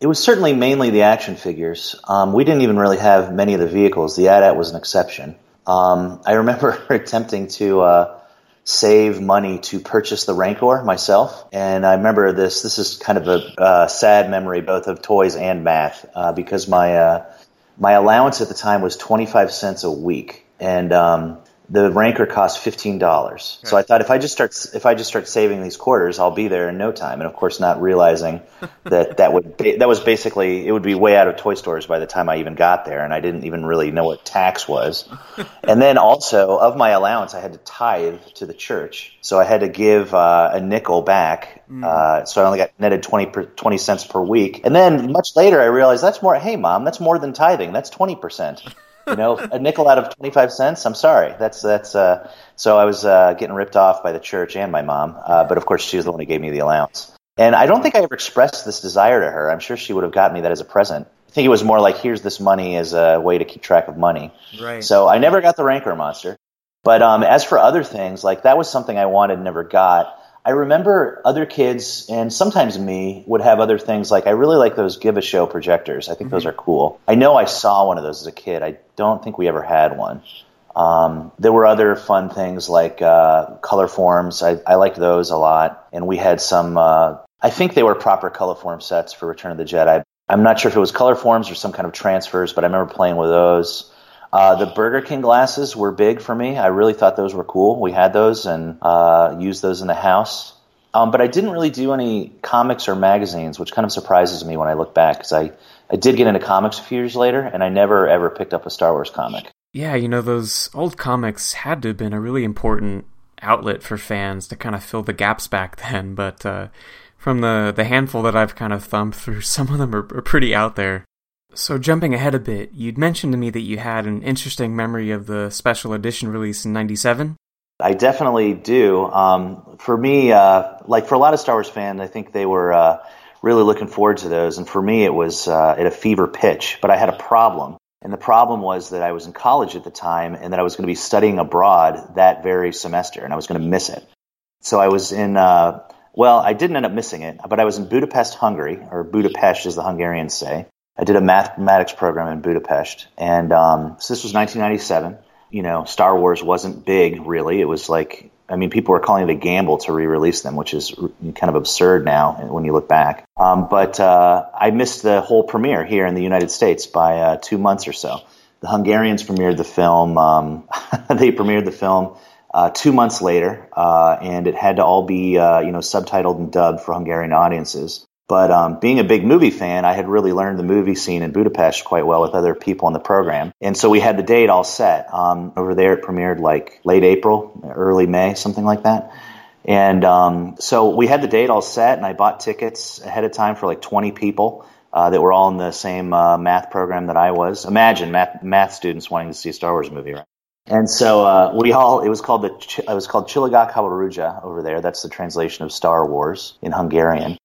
It was certainly mainly the action figures. Um, we didn't even really have many of the vehicles. The AT-AT was an exception. Um, I remember attempting to uh, save money to purchase the Rancor myself, and I remember this. This is kind of a uh, sad memory, both of toys and math, uh, because my uh, my allowance at the time was twenty five cents a week, and um, the Rancor cost fifteen dollars. So I thought if I just start if I just start saving these quarters, I'll be there in no time. And of course, not realizing that that would ba- that was basically it would be way out of toy stores by the time I even got there, and I didn't even really know what tax was. and then also of my allowance, I had to tithe to the church, so I had to give uh, a nickel back. Uh, so I only got netted 20, per, 20 cents per week. And then much later, I realized that's more. Hey, mom, that's more than tithing. That's twenty percent. You know, a nickel out of twenty five cents. I'm sorry. That's that's. Uh, so I was uh, getting ripped off by the church and my mom. Uh, but of course, she was the one who gave me the allowance. And I don't think I ever expressed this desire to her. I'm sure she would have gotten me that as a present. I think it was more like, here's this money as a way to keep track of money. Right. So I never got the Rancor monster. But um, as for other things, like that was something I wanted, and never got. I remember other kids and sometimes me would have other things like I really like those Give-a-Show projectors. I think mm-hmm. those are cool. I know I saw one of those as a kid. I don't think we ever had one. Um, there were other fun things like uh, Colorforms. I, I liked those a lot, and we had some. Uh, I think they were proper Colorform sets for Return of the Jedi. I'm not sure if it was Colorforms or some kind of transfers, but I remember playing with those. Uh, the Burger King glasses were big for me. I really thought those were cool. We had those and uh, used those in the house. Um, but I didn't really do any comics or magazines, which kind of surprises me when I look back because I, I did get into comics a few years later and I never ever picked up a Star Wars comic. Yeah, you know, those old comics had to have been a really important outlet for fans to kind of fill the gaps back then, but uh, from the, the handful that I've kind of thumbed through, some of them are, are pretty out there. So, jumping ahead a bit, you'd mentioned to me that you had an interesting memory of the special edition release in 97. I definitely do. Um, for me, uh, like for a lot of Star Wars fans, I think they were uh, really looking forward to those. And for me, it was uh, at a fever pitch. But I had a problem. And the problem was that I was in college at the time and that I was going to be studying abroad that very semester and I was going to miss it. So I was in, uh, well, I didn't end up missing it, but I was in Budapest, Hungary, or Budapest as the Hungarians say. I did a mathematics program in Budapest, and um, so this was 1997. You know, Star Wars wasn't big really. It was like, I mean, people were calling it a gamble to re-release them, which is kind of absurd now when you look back. Um, but uh, I missed the whole premiere here in the United States by uh, two months or so. The Hungarians premiered the film. Um, they premiered the film uh, two months later, uh, and it had to all be uh, you know subtitled and dubbed for Hungarian audiences. But um, being a big movie fan, I had really learned the movie scene in Budapest quite well with other people in the program. And so we had the date all set. Um, over there, it premiered like late April, early May, something like that. And um, so we had the date all set, and I bought tickets ahead of time for like 20 people uh, that were all in the same uh, math program that I was. Imagine math, math students wanting to see a Star Wars movie, right? And so uh, we all it was called the it was called Háborúja over there. That's the translation of Star Wars in Hungarian.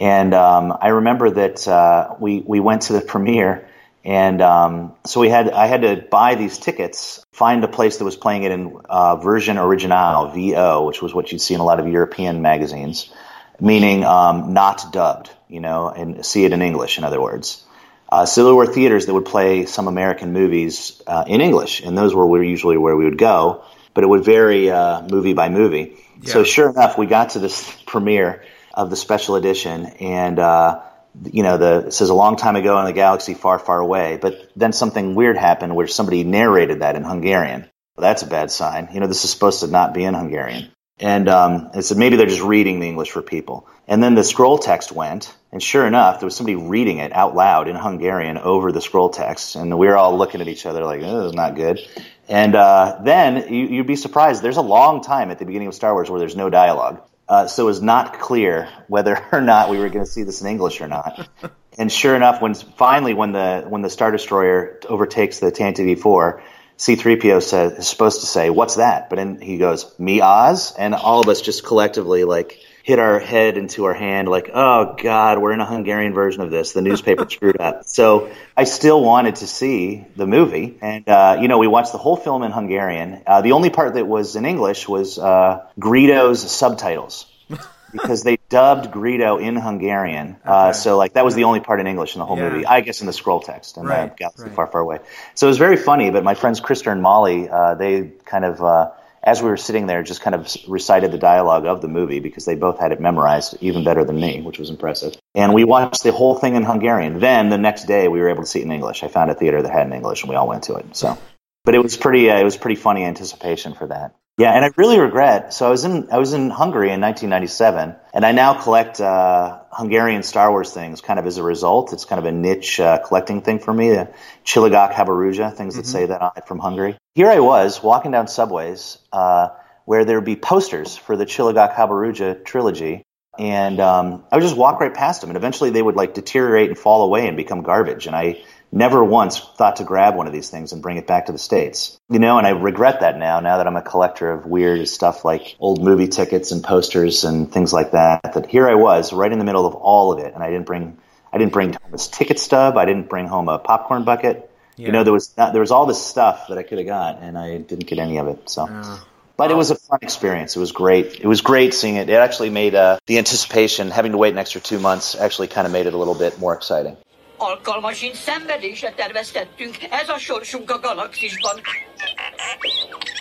And um, I remember that uh, we we went to the premiere, and um, so we had I had to buy these tickets, find a place that was playing it in uh, version original VO, which was what you'd see in a lot of European magazines, meaning um, not dubbed, you know, and see it in English. In other words. Uh, so there were theaters that would play some American movies uh, in English, and those were usually where we would go. But it would vary uh, movie by movie. Yeah. So sure enough, we got to this premiere, of the special edition, and uh, you know, the it says a long time ago in the galaxy far, far away. But then something weird happened where somebody narrated that in Hungarian. Well, that's a bad sign. You know, this is supposed to not be in Hungarian. And um, it said maybe they're just reading the English for people. And then the scroll text went, and sure enough, there was somebody reading it out loud in Hungarian over the scroll text, and we were all looking at each other like, "This is not good." And uh, then you, you'd be surprised. There's a long time at the beginning of Star Wars where there's no dialogue. Uh, so it was not clear whether or not we were going to see this in English or not. and sure enough, when finally when the when the Star Destroyer overtakes the Tantive 4 C3PO says is supposed to say, "What's that?" But then he goes, "Me Oz," and all of us just collectively like hit our head into our hand like, oh God, we're in a Hungarian version of this. The newspaper screwed up. So I still wanted to see the movie. And, uh, you know, we watched the whole film in Hungarian. Uh, the only part that was in English was uh, Greedo's subtitles. because they dubbed Greedo in Hungarian. Uh, okay. so like that was the only part in English in the whole yeah. movie. I guess in the scroll text and right. the Galaxy right. Far Far Away. So it was very funny. But my friends Krista and Molly, uh, they kind of uh, as we were sitting there, just kind of recited the dialogue of the movie because they both had it memorized even better than me, which was impressive. And we watched the whole thing in Hungarian. Then the next day, we were able to see it in English. I found a theater that had in English, and we all went to it. So, but it was pretty, uh, it was pretty funny anticipation for that. Yeah, and I really regret. So I was in I was in Hungary in 1997, and I now collect uh, Hungarian Star Wars things. Kind of as a result, it's kind of a niche uh, collecting thing for me. The Csillagok Háborúja, things mm-hmm. that say that on it from Hungary. Here I was walking down subways uh, where there'd be posters for the Csillagok Háborúja trilogy, and um, I would just walk right past them, and eventually they would like deteriorate and fall away and become garbage, and I never once thought to grab one of these things and bring it back to the States. You know, and I regret that now, now that I'm a collector of weird stuff like old movie tickets and posters and things like that, that here I was right in the middle of all of it. And I didn't bring, I didn't bring home this ticket stub. I didn't bring home a popcorn bucket. Yeah. You know, there was, not, there was all this stuff that I could have got and I didn't get any of it. So. Uh. But it was a fun experience. It was great. It was great seeing it. It actually made uh, the anticipation, having to wait an extra two months, actually kind of made it a little bit more exciting. Alkalmasint szenvedéset terveztettünk, ez a sorsunk a galaxisban.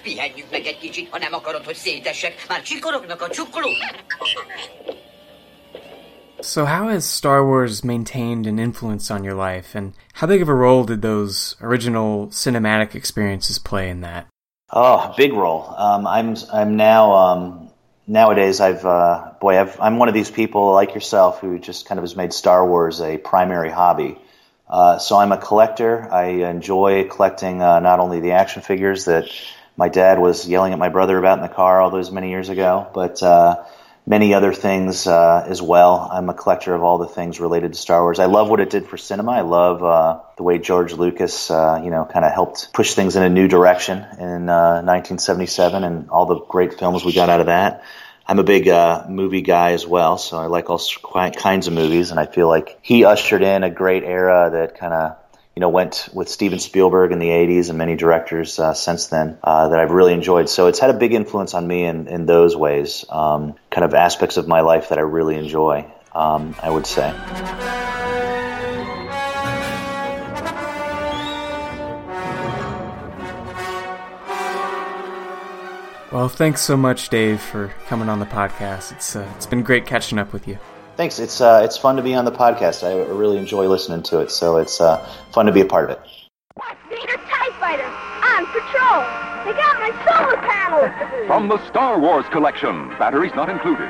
Pihenjünk meg egy kicsit, ha nem akarod, hogy szétessek. Már csikorognak a csuklók. So, how has Star Wars maintained an influence on your life, and how big of a role did those original cinematic experiences play in that? Oh, big role. Um, I'm I'm now um, nowadays I've uh, boy I've, I'm one of these people like yourself who just kind of has made Star Wars a primary hobby. Uh, so I'm a collector. I enjoy collecting uh, not only the action figures that my dad was yelling at my brother about in the car all those many years ago, but uh, many other things uh, as well. I'm a collector of all the things related to Star Wars. I love what it did for cinema. I love uh, the way George Lucas, uh, you know, kind of helped push things in a new direction in uh, 1977 and all the great films we got out of that. I'm a big uh, movie guy as well, so I like all kinds of movies, and I feel like he ushered in a great era that kind of you know, went with Steven Spielberg in the 80s and many directors uh, since then uh, that I've really enjoyed. So it's had a big influence on me in, in those ways, um, kind of aspects of my life that I really enjoy, um, I would say. Well, thanks so much, Dave, for coming on the podcast. It's uh, it's been great catching up with you. Thanks. It's uh, it's fun to be on the podcast. I really enjoy listening to it, so it's uh, fun to be a part of it. Vader TIE Fighter on patrol. They got my solar panels. From the Star Wars collection, batteries not included.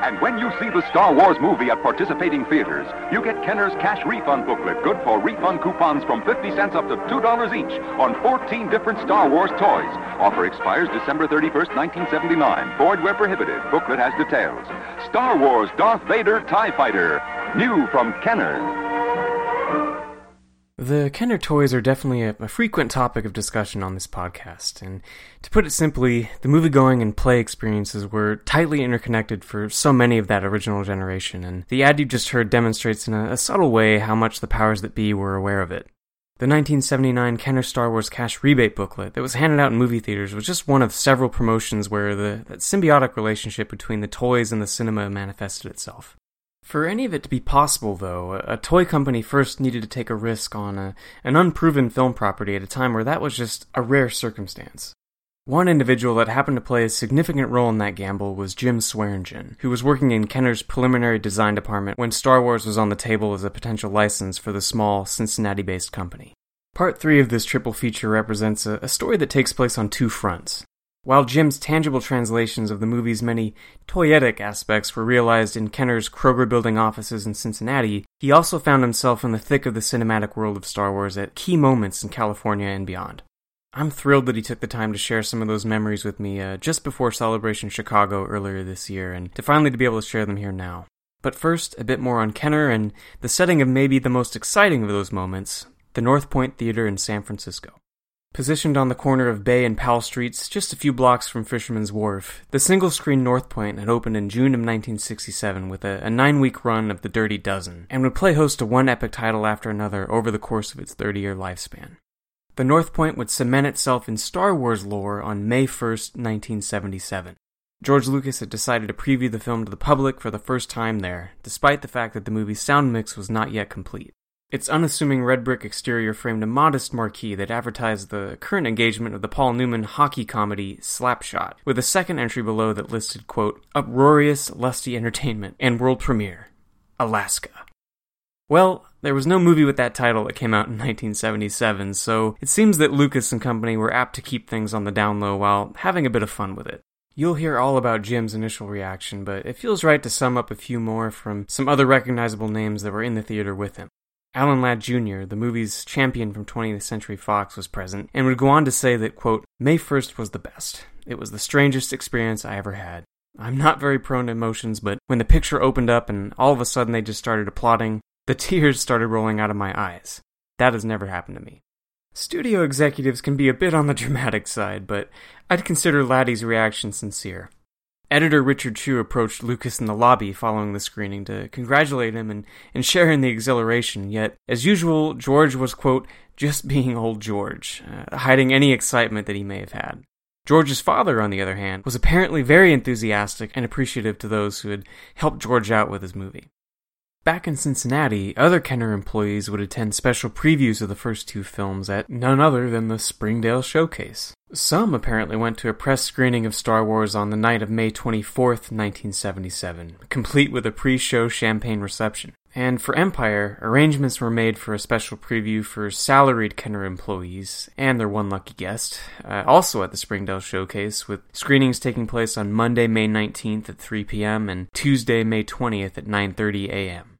And when you see the Star Wars movie at participating theaters, you get Kenner's cash refund booklet, good for refund coupons from 50 cents up to $2 each on 14 different Star Wars toys. Offer expires December 31st, 1979. Void where prohibited. Booklet has details. Star Wars Darth Vader TIE Fighter. New from Kenner. The Kenner toys are definitely a, a, frequent topic of discussion on this podcast, and to put it simply, the movie-going and play experiences were tightly interconnected for so many of that original generation, and the ad you just heard demonstrates in a, a subtle way how much the powers that be were aware of it. The 1979 Kenner Star Wars Cash Rebate booklet that was handed out in movie theaters was just one of several promotions where the that symbiotic relationship between the toys and the cinema manifested itself. For any of it to be possible, though, a toy company first needed to take a risk on a, an unproven film property at a time where that was just a rare circumstance. One individual that happened to play a significant role in that gamble was Jim Swearingen, who was working in Kenner's preliminary design department when Star Wars was on the table as a potential license for the small Cincinnati based company. Part 3 of this triple feature represents a, a story that takes place on two fronts. While Jim's tangible translations of the movie's many toyetic aspects were realized in Kenner's Kroger building offices in Cincinnati, he also found himself in the thick of the cinematic world of Star Wars at key moments in California and beyond. I'm thrilled that he took the time to share some of those memories with me uh, just before Celebration Chicago earlier this year, and to finally to be able to share them here now. But first, a bit more on Kenner and the setting of maybe the most exciting of those moments, the North Point Theater in San Francisco. Positioned on the corner of Bay and Powell Streets, just a few blocks from Fisherman's Wharf, the single screen North Point had opened in June of 1967 with a, a nine week run of The Dirty Dozen, and would play host to one epic title after another over the course of its 30 year lifespan. The North Point would cement itself in Star Wars lore on May 1st, 1977. George Lucas had decided to preview the film to the public for the first time there, despite the fact that the movie's sound mix was not yet complete. Its unassuming red brick exterior framed a modest marquee that advertised the current engagement of the Paul Newman hockey comedy Slapshot, with a second entry below that listed, quote, uproarious, lusty entertainment and world premiere, Alaska. Well, there was no movie with that title that came out in 1977, so it seems that Lucas and company were apt to keep things on the down low while having a bit of fun with it. You'll hear all about Jim's initial reaction, but it feels right to sum up a few more from some other recognizable names that were in the theater with him. Alan Ladd Jr., the movie's champion from 20th Century Fox, was present and would go on to say that, quote, May 1st was the best. It was the strangest experience I ever had. I'm not very prone to emotions, but when the picture opened up and all of a sudden they just started applauding, the tears started rolling out of my eyes. That has never happened to me. Studio executives can be a bit on the dramatic side, but I'd consider Laddie's reaction sincere. Editor Richard Chew approached Lucas in the lobby following the screening to congratulate him and, and share in the exhilaration, yet, as usual, George was, quote, just being old George, uh, hiding any excitement that he may have had. George's father, on the other hand, was apparently very enthusiastic and appreciative to those who had helped George out with his movie. Back in Cincinnati, other Kenner employees would attend special previews of the first two films at none other than the Springdale Showcase. Some apparently went to a press screening of Star Wars on the night of May 24th, 1977, complete with a pre show champagne reception. And for Empire, arrangements were made for a special preview for salaried Kenner employees and their one lucky guest, uh, also at the Springdale Showcase, with screenings taking place on Monday, May 19th at 3 p.m. and Tuesday, May 20th at 9:30 a.m.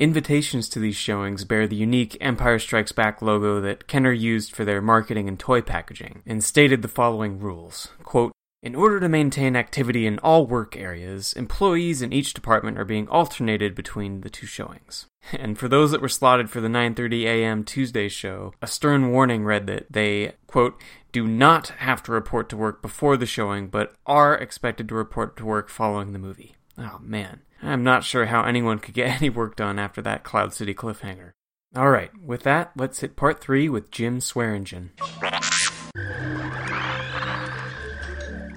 Invitations to these showings bear the unique Empire Strikes Back logo that Kenner used for their marketing and toy packaging, and stated the following rules quote, In order to maintain activity in all work areas, employees in each department are being alternated between the two showings. And for those that were slotted for the 9:30 a.m. Tuesday show, a stern warning read that they, quote, do not have to report to work before the showing, but are expected to report to work following the movie. Oh man. I'm not sure how anyone could get any work done after that Cloud City cliffhanger. Alright, with that, let's hit part 3 with Jim Swearingen.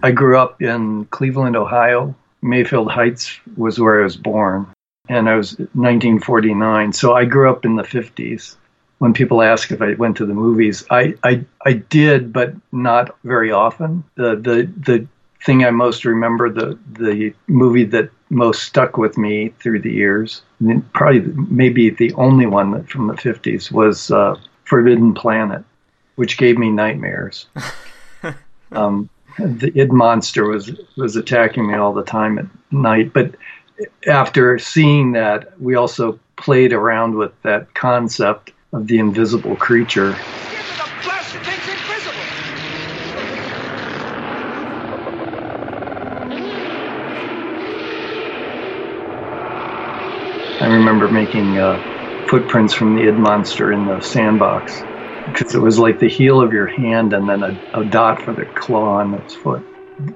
I grew up in Cleveland, Ohio. Mayfield Heights was where I was born, and I was 1949. So I grew up in the 50s. When people ask if I went to the movies, I, I, I did, but not very often. The, the, the thing I most remember, the, the movie that most stuck with me through the years, probably maybe the only one that from the 50s, was uh, Forbidden Planet, which gave me nightmares. um, the id monster was was attacking me all the time at night. But after seeing that, we also played around with that concept of the invisible creature. I remember making uh, footprints from the id monster in the sandbox because it was like the heel of your hand and then a, a, dot for the claw on its foot.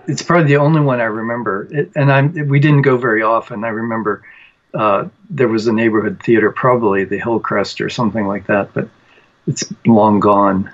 It's probably the only one I remember, it, and I'm we didn't go very often. I remember uh, there was a neighborhood theater, probably the Hillcrest or something like that, but it's long gone.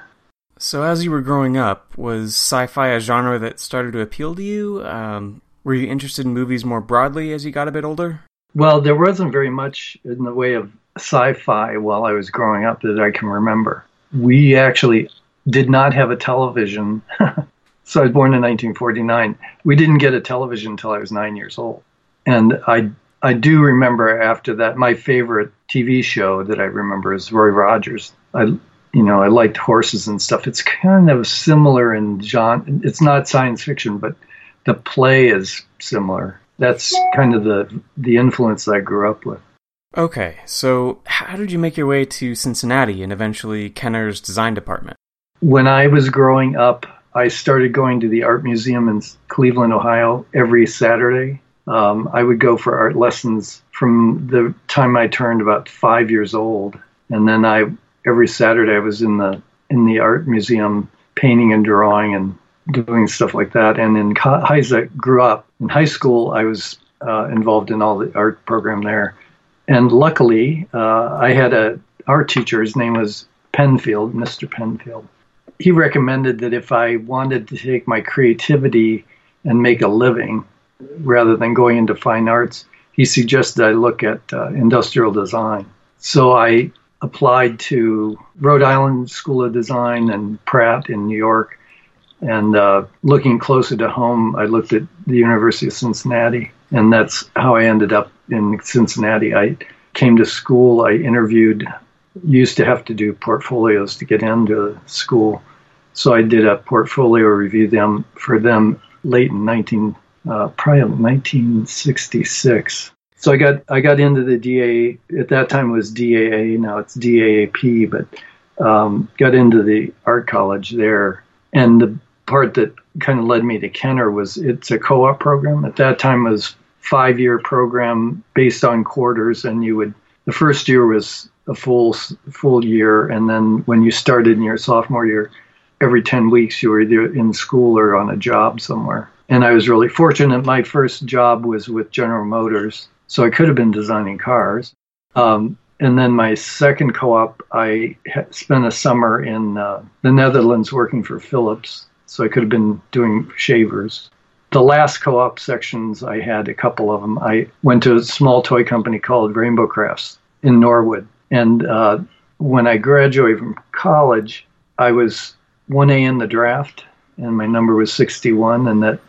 So, as you were growing up, was sci-fi a genre that started to appeal to you? Um, were you interested in movies more broadly as you got a bit older? Well, there wasn't very much in the way of sci-fi while I was growing up that I can remember. We actually did not have a television. so I was born in 1949. We didn't get a television until I was nine years old, and I I do remember after that my favorite TV show that I remember is Roy Rogers. I you know I liked horses and stuff. It's kind of similar in genre. It's not science fiction, but the play is similar that's kind of the the influence I grew up with. Okay, so how did you make your way to Cincinnati and eventually Kenner's design department? When I was growing up, I started going to the art museum in Cleveland, Ohio, every Saturday. Um, I would go for art lessons from the time I turned about five years old, and then I every Saturday I was in the in the art museum painting and drawing and doing stuff like that. And in I grew up in high school, I was uh, involved in all the art program there. And luckily, uh, I had a art teacher. His name was Penfield, Mr. Penfield. He recommended that if I wanted to take my creativity and make a living rather than going into fine arts, he suggested I look at uh, industrial design. So I applied to Rhode Island School of Design and Pratt in New York and uh, looking closer to home, I looked at the University of Cincinnati, and that's how I ended up in Cincinnati. I came to school, I interviewed, used to have to do portfolios to get into school. So I did a portfolio review them for them late in 19, uh, probably 1966. So I got I got into the DA at that time it was DAA now it's DAAP but um, got into the art college there and the part that kind of led me to Kenner was it's a co-op program. At that time, it was five-year program based on quarters, and you would the first year was a full full year, and then when you started in your sophomore year, every ten weeks you were either in school or on a job somewhere. And I was really fortunate. My first job was with General Motors, so I could have been designing cars. Um, and then my second co-op, I spent a summer in uh, the Netherlands working for Philips so I could have been doing shavers. The last co-op sections, I had a couple of them. I went to a small toy company called Rainbow Crafts in Norwood, and uh, when I graduated from college, I was 1A in the draft, and my number was 61, and that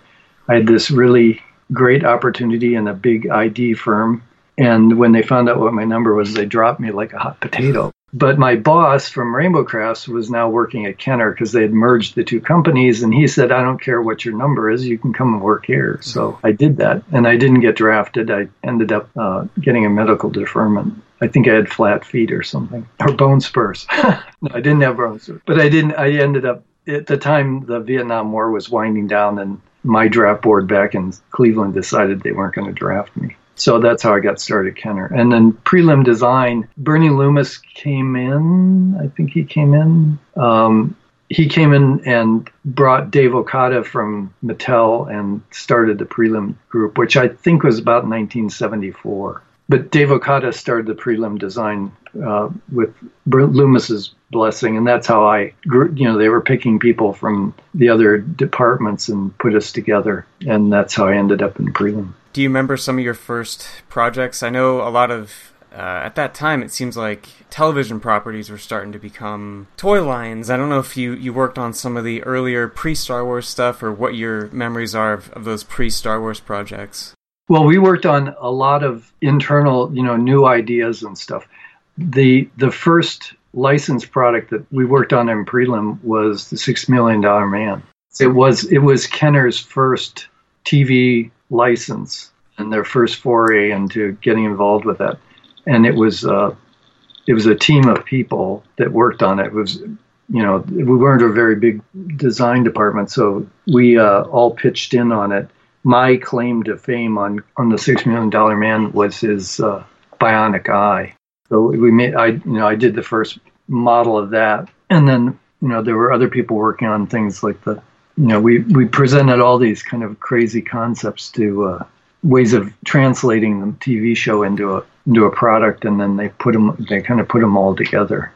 I had this really great opportunity in a big ID firm. And when they found out what my number was, they dropped me like a hot potato. But my boss from Rainbow Crafts was now working at Kenner because they had merged the two companies. And he said, I don't care what your number is, you can come and work here. So I did that. And I didn't get drafted. I ended up uh, getting a medical deferment. I think I had flat feet or something, or bone spurs. no, I didn't have bone spurs. But I didn't, I ended up, at the time the Vietnam War was winding down and my draft board back in Cleveland decided they weren't going to draft me. So that's how I got started Kenner. And then prelim design, Bernie Loomis came in. I think he came in. Um, he came in and brought Dave Okada from Mattel and started the prelim group, which I think was about 1974. But Dave Okada started the prelim design uh, with Loomis's blessing, and that's how I grew. You know, they were picking people from the other departments and put us together, and that's how I ended up in prelim. Do you remember some of your first projects? I know a lot of uh, at that time it seems like television properties were starting to become toy lines. I don't know if you, you worked on some of the earlier pre Star Wars stuff or what your memories are of, of those pre Star Wars projects. Well, we worked on a lot of internal, you know, new ideas and stuff. The the first licensed product that we worked on in prelim was the Six Million Dollar Man. It was it was Kenner's first TV license and their first foray into getting involved with that, and it was uh, it was a team of people that worked on it. It was you know we weren't a very big design department, so we uh, all pitched in on it my claim to fame on on the Six Million Dollar Man was his uh, bionic eye. So we made I you know I did the first model of that, and then you know there were other people working on things like the you know we we presented all these kind of crazy concepts to uh, ways of translating the TV show into a into a product, and then they put them they kind of put them all together.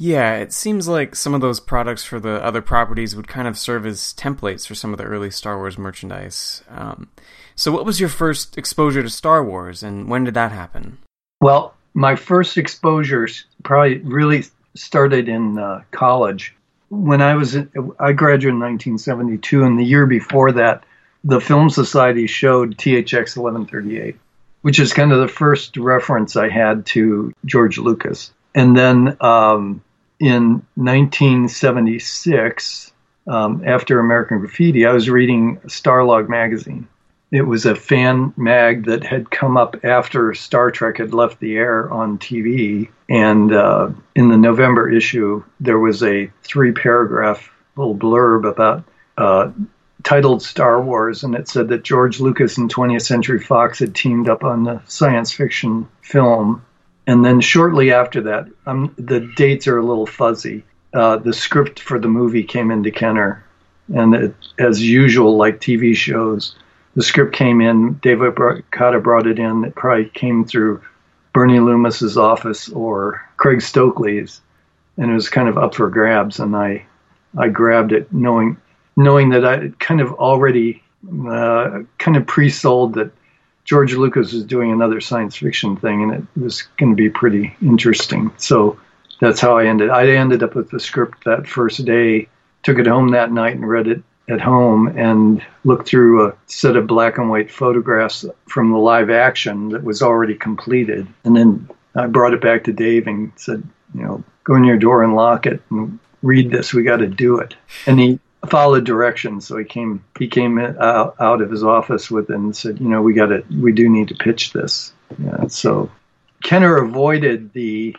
Yeah, it seems like some of those products for the other properties would kind of serve as templates for some of the early Star Wars merchandise. Um, so, what was your first exposure to Star Wars, and when did that happen? Well, my first exposure probably really started in uh, college. When I was, in, I graduated in 1972, and the year before that, the Film Society showed THX 1138, which is kind of the first reference I had to George Lucas. And then um, in 1976, um, after American Graffiti, I was reading Starlog magazine. It was a fan mag that had come up after Star Trek had left the air on TV. And uh, in the November issue, there was a three paragraph little blurb about uh, titled Star Wars, and it said that George Lucas and 20th Century Fox had teamed up on the science fiction film and then shortly after that, um, the dates are a little fuzzy. Uh, the script for the movie came into Kenner, and it, as usual, like TV shows, the script came in. David Okada brought it in. It probably came through Bernie Loomis's office or Craig Stokely's, and it was kind of up for grabs. And I, I grabbed it, knowing, knowing that I kind of already, uh, kind of pre-sold that George Lucas was doing another science fiction thing, and it was going to be pretty interesting. So that's how I ended. I ended up with the script that first day, took it home that night, and read it at home, and looked through a set of black and white photographs from the live action that was already completed, and then I brought it back to Dave and said, you know, go in your door and lock it and read this. We got to do it. And he followed directions. So he came he came out, out of his office with and said, you know, we got to we do need to pitch this. Yeah, so Kenner avoided the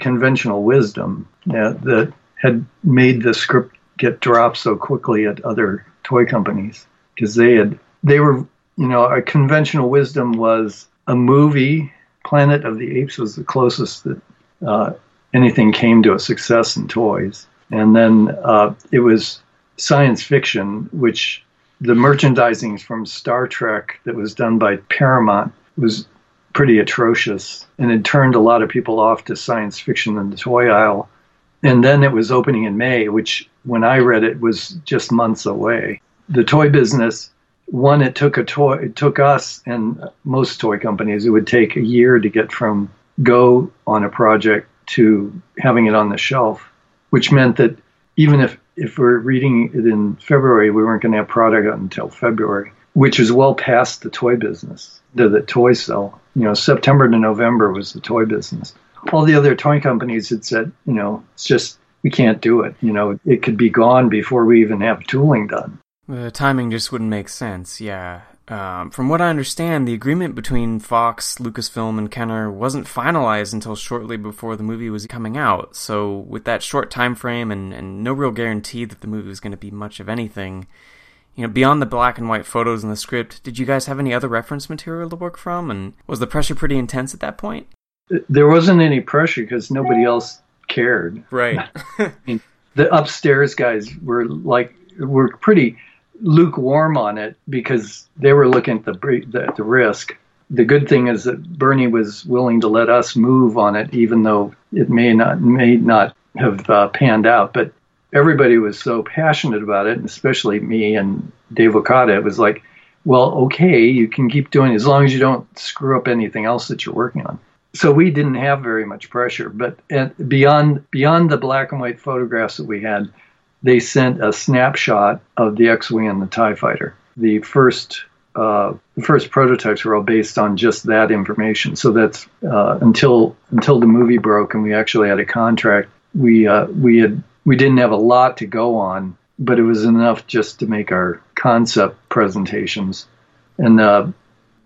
conventional wisdom yeah, that had made the script get dropped so quickly at other toy companies because they had they were you know a conventional wisdom was a movie planet of the apes was the closest that uh, anything came to a success in toys and then uh, it was science fiction, which the merchandising from Star Trek that was done by Paramount was pretty atrocious and it turned a lot of people off to science fiction in the toy aisle. And then it was opening in May, which when I read it, was just months away. The toy business, one, it took a toy, it took us and most toy companies, it would take a year to get from go on a project to having it on the shelf, which meant that even if if we're reading it in February, we weren't going to have product until February, which is well past the toy business, the, the toy sell. You know, September to November was the toy business. All the other toy companies had said, you know, it's just we can't do it. You know, it could be gone before we even have tooling done. The timing just wouldn't make sense. Yeah. Um, from what I understand, the agreement between Fox, Lucasfilm, and Kenner wasn't finalized until shortly before the movie was coming out. So, with that short time frame and, and no real guarantee that the movie was going to be much of anything, you know, beyond the black and white photos in the script, did you guys have any other reference material to work from? And was the pressure pretty intense at that point? There wasn't any pressure because nobody else cared. Right. I mean, the upstairs guys were like were pretty lukewarm on it because they were looking at the, the the risk. The good thing is that Bernie was willing to let us move on it, even though it may not may not have uh, panned out. But everybody was so passionate about it, and especially me and Dave Okada. It was like, well, okay, you can keep doing it as long as you don't screw up anything else that you're working on. So we didn't have very much pressure, but beyond beyond the black and white photographs that we had, they sent a snapshot of the X-wing and the Tie Fighter. The first uh, the first prototypes were all based on just that information. So that's uh, until until the movie broke and we actually had a contract. We uh, we had we didn't have a lot to go on, but it was enough just to make our concept presentations. And uh,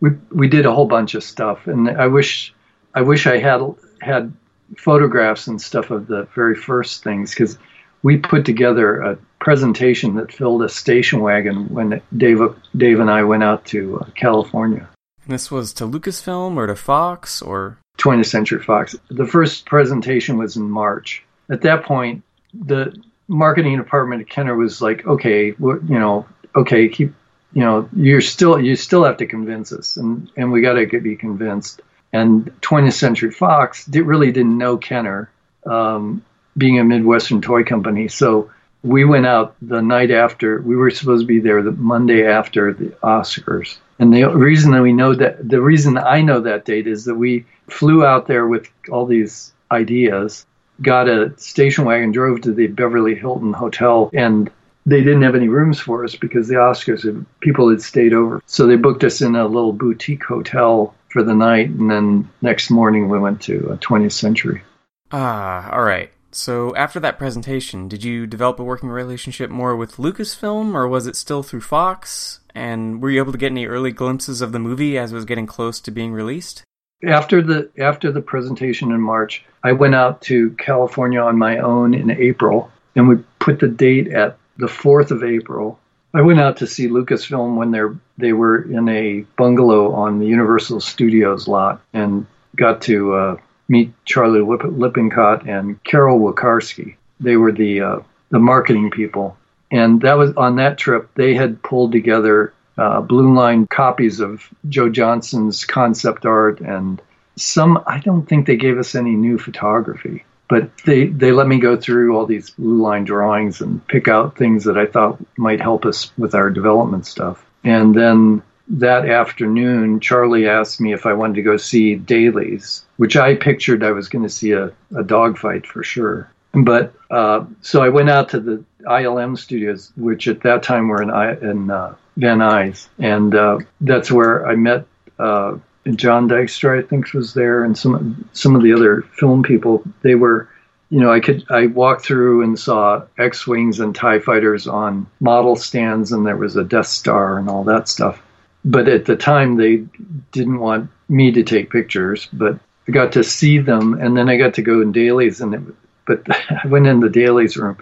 we we did a whole bunch of stuff. And I wish I wish I had had photographs and stuff of the very first things because we put together a presentation that filled a station wagon when Dave, Dave and I went out to uh, California. And this was to Lucasfilm or to Fox or 20th Century Fox. The first presentation was in March. At that point, the marketing department at Kenner was like, "Okay, you know, okay, keep, you know, you're still you still have to convince us, and and we got to be convinced." And 20th Century Fox did, really didn't know Kenner. Um, being a Midwestern toy company. So we went out the night after we were supposed to be there the Monday after the Oscars. And the reason that we know that the reason I know that date is that we flew out there with all these ideas, got a station wagon, drove to the Beverly Hilton Hotel, and they didn't have any rooms for us because the Oscars had, people had stayed over. So they booked us in a little boutique hotel for the night, and then next morning we went to a 20th Century. Ah, all right. So, after that presentation, did you develop a working relationship more with Lucasfilm, or was it still through Fox? And were you able to get any early glimpses of the movie as it was getting close to being released? After the after the presentation in March, I went out to California on my own in April, and we put the date at the fourth of April. I went out to see Lucasfilm when they they were in a bungalow on the Universal Studios lot, and got to uh, meet Charlie Lip- Lippincott and Carol Wikarska. They were the uh, the marketing people, and that was on that trip. They had pulled together uh, blue line copies of Joe Johnston's concept art and some. I don't think they gave us any new photography, but they they let me go through all these blue line drawings and pick out things that I thought might help us with our development stuff. And then that afternoon, Charlie asked me if I wanted to go see Dailies, which I pictured I was going to see a, a dogfight for sure. But uh, so I went out to the ILM studios, which at that time were in, in uh, Van Nuys, and uh, that's where I met uh, John Dykstra, I think, was there, and some some of the other film people. They were, you know, I could I walked through and saw X wings and Tie fighters on model stands, and there was a Death Star and all that stuff but at the time they didn't want me to take pictures but i got to see them and then i got to go in dailies and it, but i went in the dailies room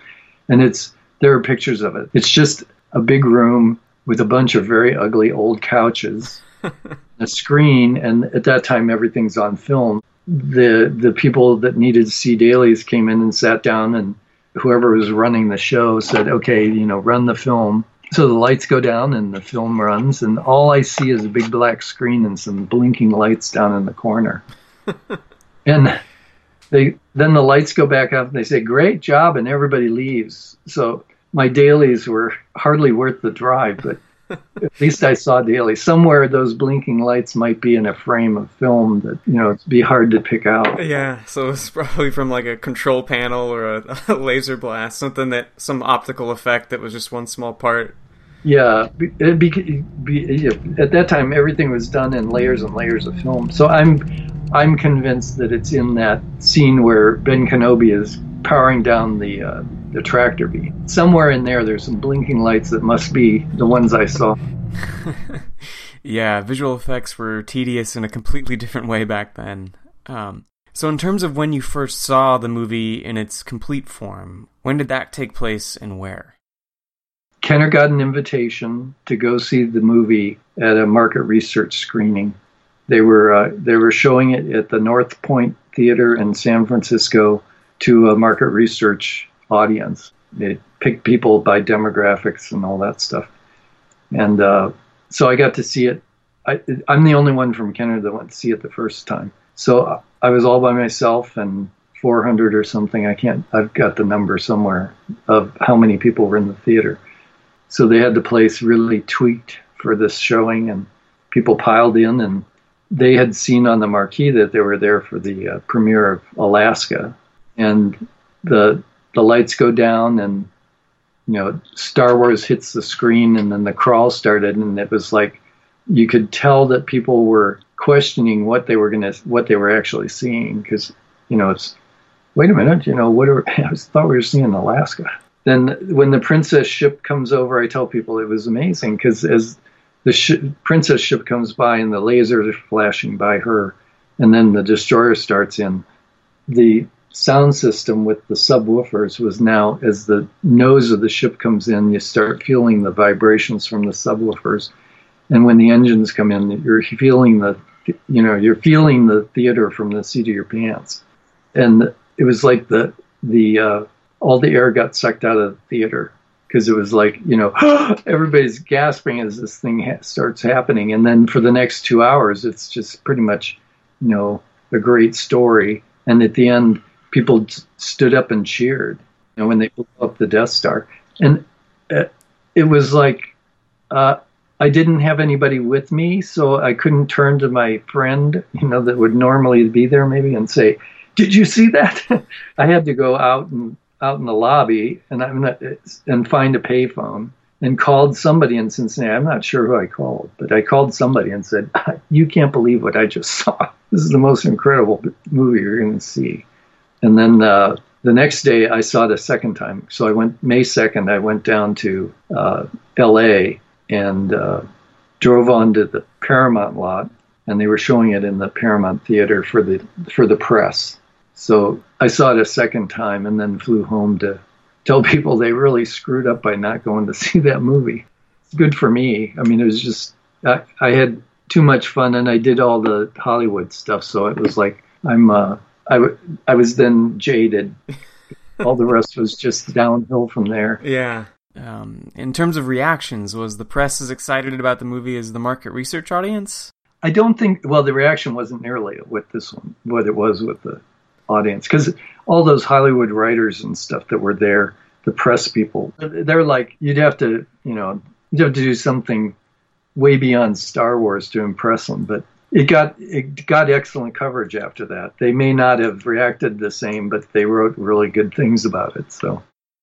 and it's there are pictures of it. It's just a big room with a bunch of very ugly old couches a screen and at that time everything's on film. The the people that needed to see dailies came in and sat down and whoever was running the show said okay you know run the film so the lights go down and the film runs, and all I see is a big black screen and some blinking lights down in the corner. and they then the lights go back up and they say great job and everybody leaves so my dailies were hardly worth the drive but at least i saw daily somewhere those blinking lights might be in a frame of film that you know it'd be hard to pick out Yeah, so it's probably from like a control panel or a, a laser blast, something that some optical effect that was just one small part. Yeah, be- it be, be, yeah, at that time everything was done in layers and layers of film. So I'm I'm convinced that it's in that scene where Ben Kenobi is powering down the uh, the tractor beam. Somewhere in there, there's some blinking lights that must be the ones I saw. Yeah, visual effects were tedious in a completely different way back then. Um, so, in terms of when you first saw the movie in its complete form, when did that take place and where? Kenner got an invitation to go see the movie at a market research screening. They were uh, they were showing it at the North Point Theater in San Francisco to a market research audience. They picked people by demographics and all that stuff. And uh, so I got to see it. I, I'm the only one from Kenner that went to see it the first time. So I was all by myself and 400 or something. I can't. I've got the number somewhere of how many people were in the theater. So they had the place really tweaked for this showing, and people piled in, and they had seen on the marquee that they were there for the uh, premiere of Alaska, and the the lights go down, and you know Star Wars hits the screen, and then the crawl started, and it was like you could tell that people were questioning what they were gonna what they were actually seeing because you know it's wait a minute you know what are I thought we were seeing Alaska. Then when the princess ship comes over, I tell people it was amazing because as the sh- princess ship comes by and the lasers are flashing by her, and then the destroyer starts in, the sound system with the subwoofers was now as the nose of the ship comes in, you start feeling the vibrations from the subwoofers, and when the engines come in, you're feeling the you know you're feeling the theater from the seat of your pants, and it was like the the uh, all the air got sucked out of the theater. Because it was like you know everybody's gasping as this thing ha- starts happening. And then for the next two hours it's just pretty much you know a great story. And at the end people stood up and cheered you know when they blew up the death star and uh, it was like uh, i didn't have anybody with me so i couldn't turn to my friend you know that would normally be there maybe and say did you see that i had to go out and out in the lobby and I'm not, and find a payphone and called somebody in Cincinnati. I'm not sure who I called, but I called somebody and said, "You can't believe what I just saw. This is the most incredible movie you're going to see." And then uh, the next day, I saw it a second time. So I went May 2nd. I went down to uh, L.A. and uh, drove onto the Paramount lot, and they were showing it in the Paramount Theater for the for the press. So I saw it a second time and then flew home to tell people they really screwed up by not going to see that movie. It's good for me. I mean, it was just, I, I had too much fun and I did all the Hollywood stuff. So it was like, I'm, uh, I, w- I was then jaded. all the rest was just downhill from there. Yeah. Um, in terms of reactions, was the press as excited about the movie as the market research audience? I don't think, well, the reaction wasn't nearly with this one, what it was with the audience because all those Hollywood writers and stuff that were there, the press people, they're like you'd have to, you know, you'd have to do something way beyond Star Wars to impress them. But it got it got excellent coverage after that. They may not have reacted the same, but they wrote really good things about it. So.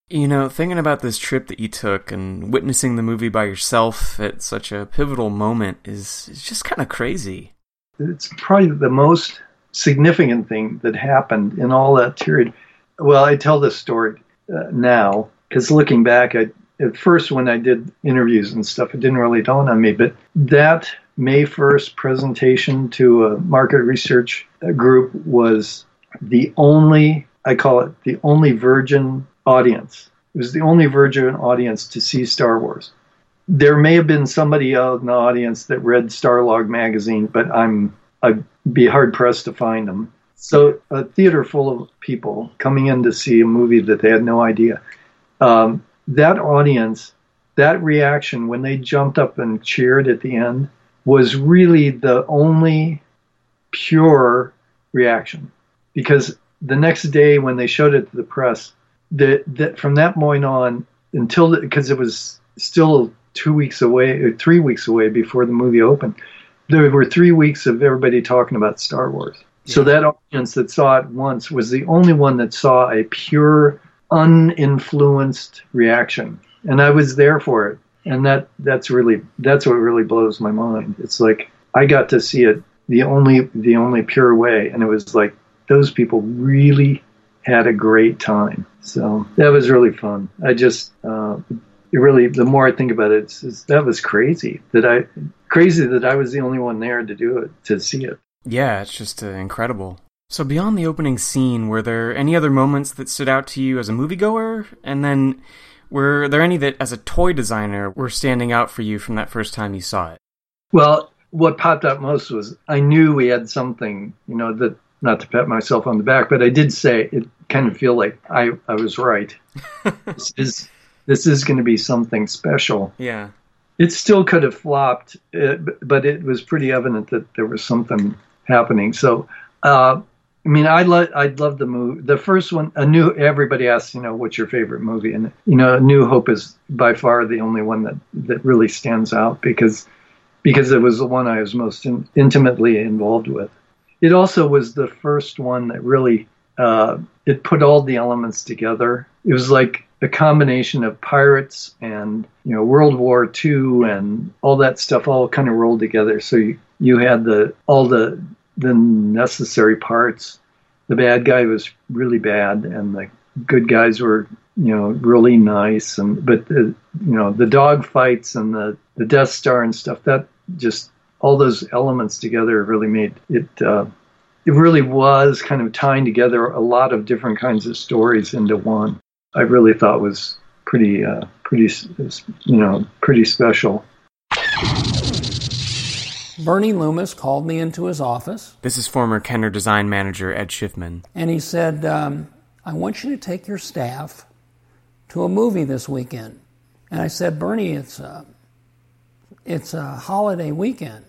You know, thinking about this trip that you took and witnessing the movie by yourself at such a pivotal moment is, is just kind of crazy. It's probably the most significant thing that happened in all that period. Well, I tell this story uh, now because looking back, I, at first when I did interviews and stuff, it didn't really dawn on me. But that May 1st presentation to a market research group was the only, I call it the only virgin audience. It was the only virgin audience to see Star Wars. There may have been somebody out in the audience that read Starlog magazine, but I'm I'd be hard pressed to find them. So a theater full of people coming in to see a movie that they had no idea. Um, that audience, that reaction when they jumped up and cheered at the end was really the only pure reaction because the next day when they showed it to the press, that that from that point on until because it was still two weeks away or three weeks away before the movie opened, there were three weeks of everybody talking about Star Wars. Yeah. So that audience that saw it once was the only one that saw a pure, uninfluenced reaction, and I was there for it. And that that's really that's what really blows my mind. It's like I got to see it the only the only pure way, and it was like those people really had a great time. So that was really fun. I just, uh, it really, the more I think about it, it's, it's, that was crazy that I, crazy that I was the only one there to do it, to see it. Yeah, it's just uh, incredible. So beyond the opening scene, were there any other moments that stood out to you as a moviegoer? And then were there any that, as a toy designer, were standing out for you from that first time you saw it? Well, what popped out most was I knew we had something, you know, that not to pat myself on the back, but I did say it kind of feel like I, I was right. this is this is going to be something special. Yeah. It still could have flopped, uh, but it was pretty evident that there was something happening. So, uh, I mean, I love I love the movie. The first one, a new. Everybody asks, you know, what's your favorite movie? And you know, A New Hope is by far the only one that that really stands out because because it was the one I was most in, intimately involved with it also was the first one that really uh, it put all the elements together. It was like a combination of pirates and you know World War II and all that stuff all kind of rolled together. So you, you had the all the the necessary parts. The bad guy was really bad, and the good guys were you know really nice. And but the, you know the dog fights and the the Death Star and stuff that just all those elements together really made it. Uh, it really was kind of tying together a lot of different kinds of stories into one. I really thought was pretty, uh, pretty, you know, pretty special. Bernie Loomis called me into his office. This is former Kenner design manager Ed Schiffman. And he said, um, I want you to take your staff to a movie this weekend. And I said, Bernie, it's a, it's a holiday weekend.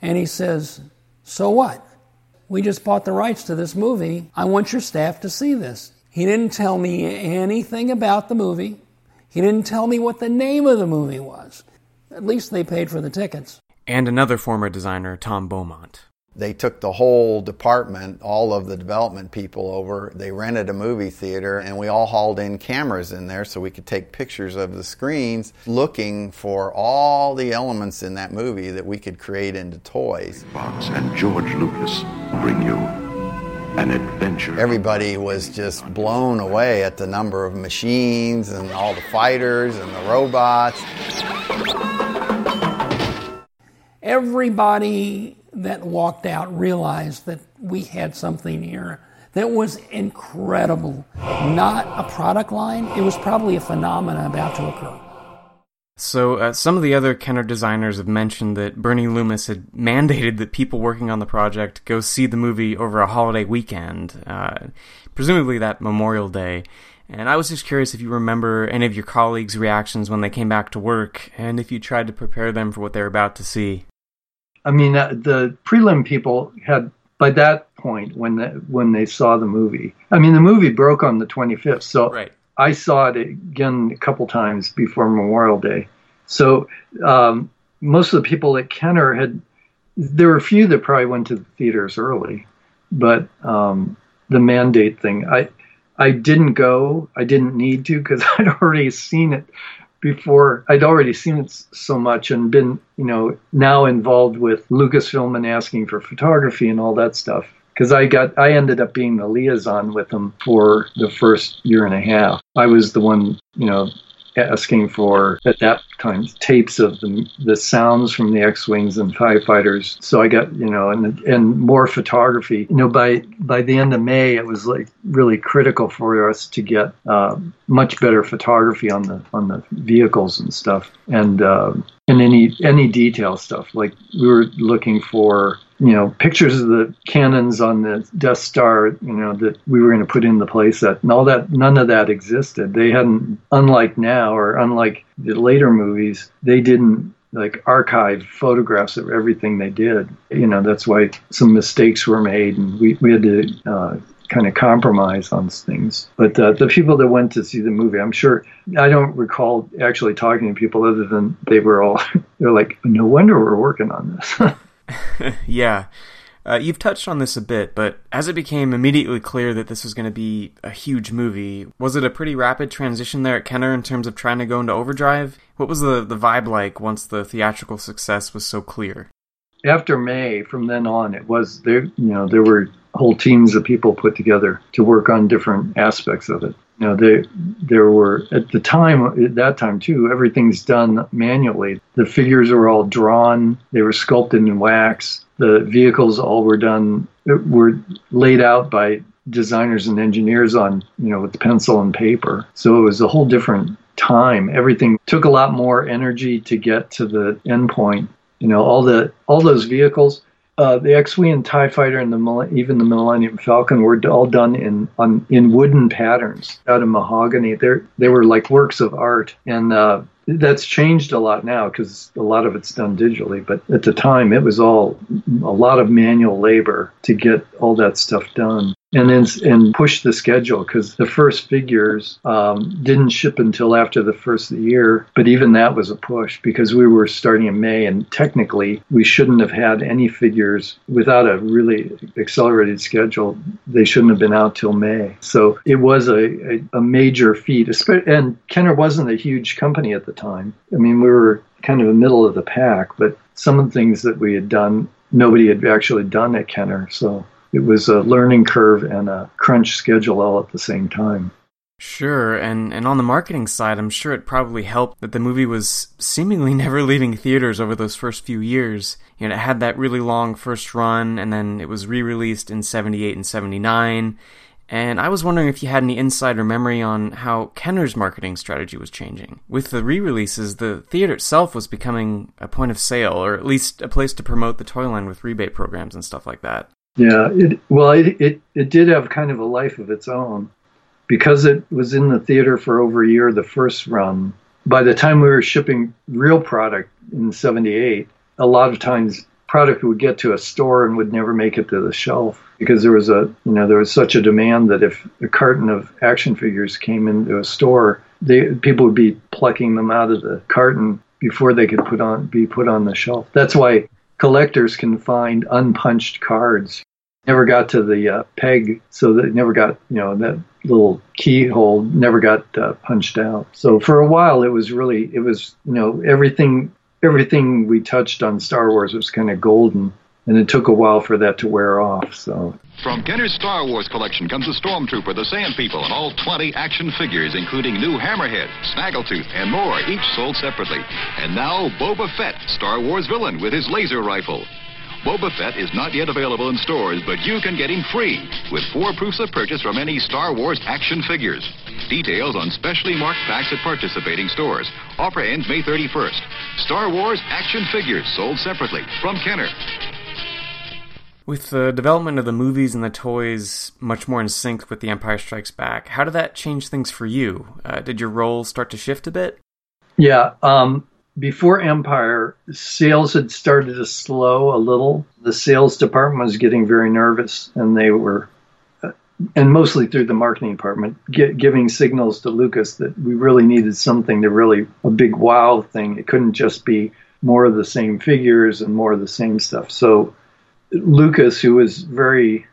And he says, So what? We just bought the rights to this movie. I want your staff to see this. He didn't tell me anything about the movie. He didn't tell me what the name of the movie was. At least they paid for the tickets. And another former designer, Tom Beaumont they took the whole department, all of the development people over. They rented a movie theater, and we all hauled in cameras in there so we could take pictures of the screens, looking for all the elements in that movie that we could create into toys. Fox and George Lucas bring you an adventure. Everybody was just blown away at the number of machines and all the fighters and the robots. Everybody that walked out realized that we had something here that was incredible. Not a product line, it was probably a phenomenon about to occur. So, uh, some of the other Kenner designers have mentioned that Bernie Loomis had mandated that people working on the project go see the movie over a holiday weekend, uh, presumably that Memorial Day. And I was just curious if you remember any of your colleagues' reactions when they came back to work, and if you tried to prepare them for what they were about to see. I mean, uh, the prelim people had by that point when the, when they saw the movie. I mean, the movie broke on the 25th, so right. I saw it again a couple times before Memorial Day. So um, most of the people at Kenner had there were a few that probably went to the theaters early, but um, the mandate thing, I I didn't go. I didn't need to because I'd already seen it before I'd already seen it so much and been, you know, now involved with Lucasfilm and asking for photography and all that stuff. Because I got, I ended up being the liaison with them for the first year and a half. I was the one, you know, asking for at that time tapes of the the sounds from the X-wings and TIE fighters. So I got you know and and more photography. You know by by the end of May it was like really critical for us to get uh, much better photography on the on the vehicles and stuff and uh, and any any detail stuff like we were looking for you know, pictures of the cannons on the Death Star, you know, that we were going to put in the playset, and all that. None of that existed. They hadn't, unlike now or unlike the later movies, they didn't like archive photographs of everything they did. You know, that's why some mistakes were made, and we, we had to uh, kind of compromise on things. But uh, the people that went to see the movie, I'm sure I don't recall actually talking to people other than they were all they're like, no wonder we're working on this. yeah. Uh, you've touched on this a bit, but as it became immediately clear that this was going to be a huge movie, was it a pretty rapid transition there at Kenner in terms of trying to go into overdrive? What was the, the vibe like once the theatrical success was so clear? After May, from then on, it was there. You know, there were whole teams of people put together to work on different aspects of it. You know, they, there were at the time, at that time too, everything's done manually. The figures were all drawn, they were sculpted in wax. The vehicles all were done, were laid out by designers and engineers on, you know, with pencil and paper. So it was a whole different time. Everything took a lot more energy to get to the end point. You know, all the all those vehicles uh, the X-wing and Tie Fighter and the even the Millennium Falcon were all done in on in wooden patterns out of mahogany. They they were like works of art, and uh, that's changed a lot now because a lot of it's done digitally. But at the time, it was all a lot of manual labor to get all that stuff done and then and push the schedule because the first figures um, didn't ship until after the first of the year. But even that was a push because we were starting in May, and technically we shouldn't have had any figures without a really accelerated schedule. They shouldn't have been out till May. So it was a, a, a major feat. And Kenner wasn't a huge company at the time. I mean, we were kind of the middle of the pack, but some of the things that we had done, nobody had actually done at Kenner. So it was a learning curve and a crunch schedule all at the same time. Sure, and, and on the marketing side, I'm sure it probably helped that the movie was seemingly never leaving theaters over those first few years. You know, it had that really long first run, and then it was re released in 78 and 79. And I was wondering if you had any insider memory on how Kenner's marketing strategy was changing. With the re releases, the theater itself was becoming a point of sale, or at least a place to promote the toy line with rebate programs and stuff like that. Yeah, it, well, it, it, it did have kind of a life of its own. Because it was in the theater for over a year, the first run, by the time we were shipping real product in 78, a lot of times product would get to a store and would never make it to the shelf because there was a you know there was such a demand that if a carton of action figures came into a store they people would be plucking them out of the carton before they could put on be put on the shelf that's why collectors can find unpunched cards. Never got to the uh, peg, so that never got you know that little keyhole never got uh, punched out. So for a while, it was really it was you know everything everything we touched on Star Wars was kind of golden and it took a while for that to wear off. So from Kenner's Star Wars collection comes the Stormtrooper, the Sand People, and all 20 action figures, including new Hammerhead, Snaggletooth, and more, each sold separately. And now Boba Fett, Star Wars villain, with his laser rifle. Boba Fett is not yet available in stores, but you can get him free with four proofs of purchase from any Star Wars action figures. Details on specially marked packs at participating stores. Offer ends May 31st. Star Wars action figures sold separately from Kenner. With the development of the movies and the toys much more in sync with The Empire Strikes Back, how did that change things for you? Uh, did your role start to shift a bit? Yeah. Um, before Empire, sales had started to slow a little. The sales department was getting very nervous, and they were, uh, and mostly through the marketing department, get, giving signals to Lucas that we really needed something to really a big wow thing. It couldn't just be more of the same figures and more of the same stuff. So Lucas, who was very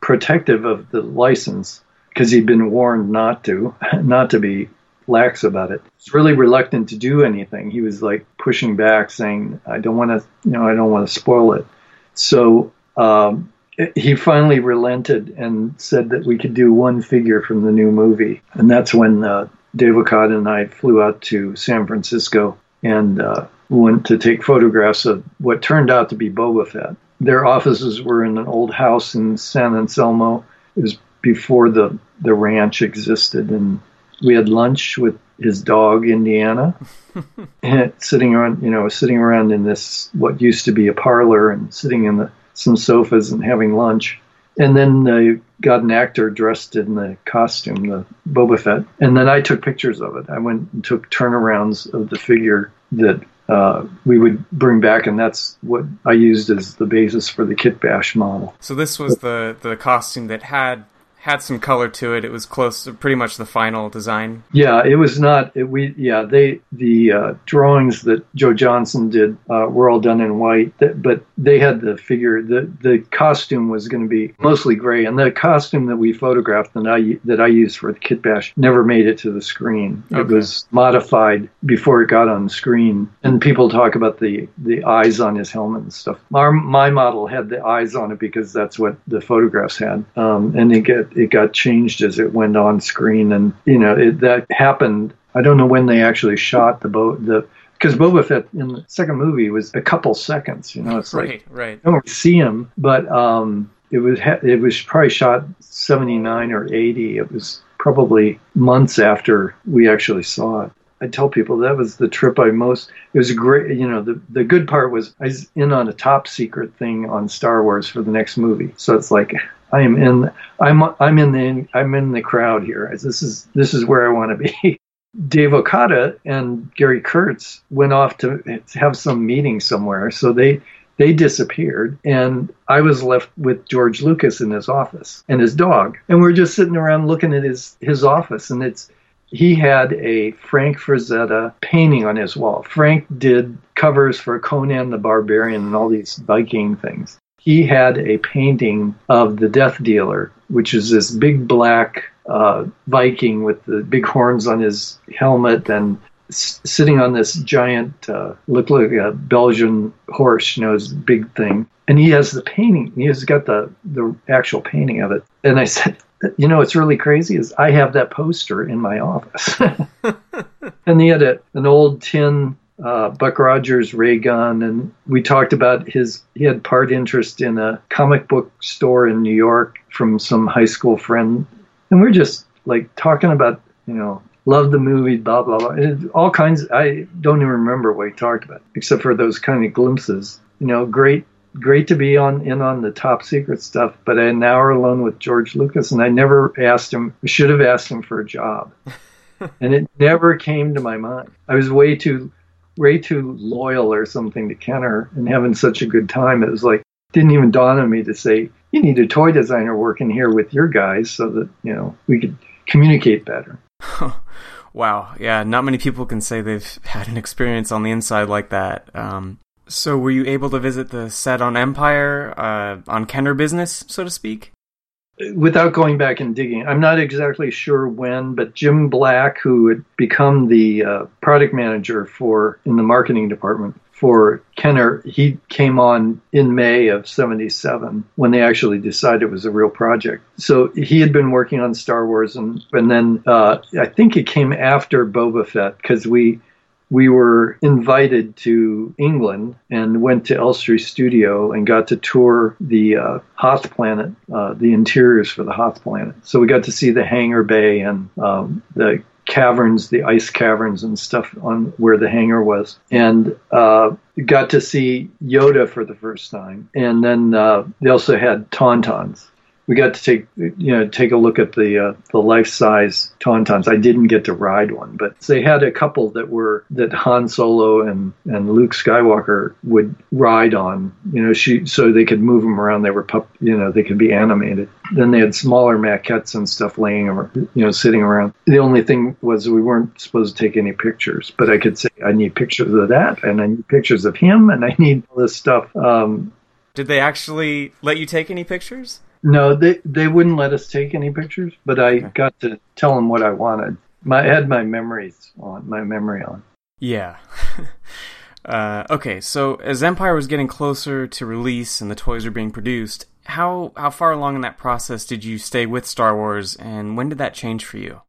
protective of the license because he'd been warned not to, not to be lax about it. He's really reluctant to do anything. He was like pushing back, saying, "I don't want to, you know, I don't want to spoil it." So um, he finally relented and said that we could do one figure from the new movie, and that's when uh, Dave Okada and I flew out to San Francisco and uh, went to take photographs of what turned out to be Boba Fett their offices were in an old house in San Anselmo. It was before the, the ranch existed. And we had lunch with his dog, Indiana, and sitting around, you know, sitting around in this, what used to be a parlor and sitting in the, some sofas and having lunch. And then they got an actor dressed in the costume, the Boba Fett. And then I took pictures of it. I went and took turnarounds of the figure that uh, we would bring back, and that's what I used as the basis for the kit bash model. So this was the the costume that had had some color to it. It was close to pretty much the final design. Yeah, it was not. It, we yeah they the uh, drawings that Joe Johnston did uh, were all done in white, but they had the figure. the The costume was going to be mostly gray, and the costume that we photographed that I that I used for the Kit Bash never made it to the screen. Okay. It was modified before it got on the screen, and people talk about the the eyes on his helmet and stuff. Our, my model had the eyes on it because that's what the photographs had, um, and it get it got changed as it went on screen, and you know it, that happened. I don't know when they actually shot the boat the because Boba Fett in the second movie was a couple seconds. You know, it's right, like right. I don't see him, but um, it was it was probably shot seventy nine or eighty. It was probably months after we actually saw it. I tell people that was the trip I most. It was a great, you know, the the good part was I was in on a top secret thing on Star Wars for the next movie. So it's like I am in, I'm I'm in the I'm in the crowd here. This is this is where I want to be. Dave Okada and Gary Kurtz went off to have some meeting somewhere, so they they disappeared and i was left with george lucas in his office and his dog and we're just sitting around looking at his his office and it's he had a Frank Frazetta painting on his wall. Frank did covers for Conan the Barbarian and all these Viking things. He had a painting of the Death Dealer, which is this big black uh, Viking with the big horns on his helmet and s- sitting on this giant, uh, looked like a Belgian horse, you know, his big thing. And he has the painting. He has got the the actual painting of it. And I said, you know, what's really crazy is I have that poster in my office. and he had a, an old tin uh, Buck Rogers ray gun, and we talked about his. He had part interest in a comic book store in New York from some high school friend, and we're just like talking about, you know, love the movie, blah blah blah, and all kinds. I don't even remember what he talked about, except for those kind of glimpses. You know, great great to be on in on the top secret stuff, but an hour alone with George Lucas, and I never asked him. Should have asked him for a job, and it never came to my mind. I was way too, way too loyal or something to Kenner, and having such a good time. It was like didn't even dawn on me to say you need a toy designer working here with your guys so that you know we could communicate better. wow, yeah, not many people can say they've had an experience on the inside like that. Um, so, were you able to visit the set on Empire, uh, on Kenner business, so to speak? Without going back and digging, I'm not exactly sure when, but Jim Black, who had become the uh, product manager for in the marketing department for Kenner, he came on in May of 77 when they actually decided it was a real project. So he had been working on Star Wars, and, and then uh, I think it came after Boba Fett because we we were invited to England and went to Elstree Studio and got to tour the uh, Hoth Planet, uh, the interiors for the Hoth Planet. So we got to see the hangar bay and um, the caverns, the ice caverns and stuff on where the hangar was, and uh, got to see Yoda for the first time. And then uh, they also had Tauntauns we got to take you know take a look at the uh, the life size tauntauns. I didn't get to ride one, but they had a couple that were that Han Solo and and Luke Skywalker would ride on. You know, she so they could move them around. They were pup, you know, they could be animated. Then they had smaller maquettes and stuff laying, you know, sitting around. The only thing was we weren't supposed to take any pictures, but I could say I need pictures of that, and I need pictures of him, and I need all this stuff. Um, Did they actually let you take any pictures? No, they they wouldn't let us take any pictures, but I okay. got to tell them what I wanted. My, I had my memories on, my memory on. Yeah. uh, okay, so as Empire was getting closer to release and the toys were being produced, how how far along in that process did you stay with Star Wars, and when did that change for you?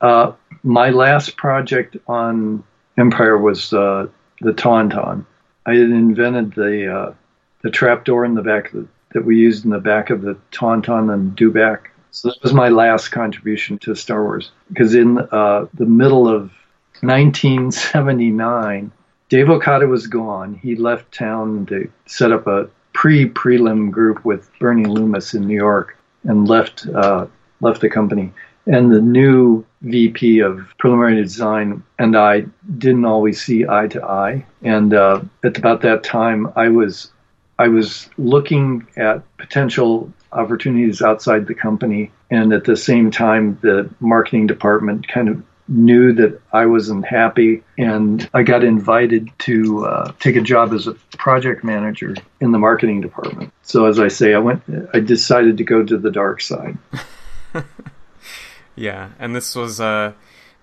Uh, my last project on Empire was uh, the Tauntaun. I had invented the uh, the trap door in the back of the that we used in the back of the Tauntaun and Dewback. So that was my last contribution to Star Wars. Because in uh, the middle of 1979, Dave Okada was gone. He left town to set up a pre-prelim group with Bernie Loomis in New York and left uh, left the company. And the new VP of preliminary design and I didn't always see eye to eye. And uh, at about that time, I was I was looking at potential opportunities outside the company, and at the same time, the marketing department kind of knew that I wasn't happy, and I got invited to uh, take a job as a project manager in the marketing department. So, as I say, I went. I decided to go to the dark side. yeah, and this was uh,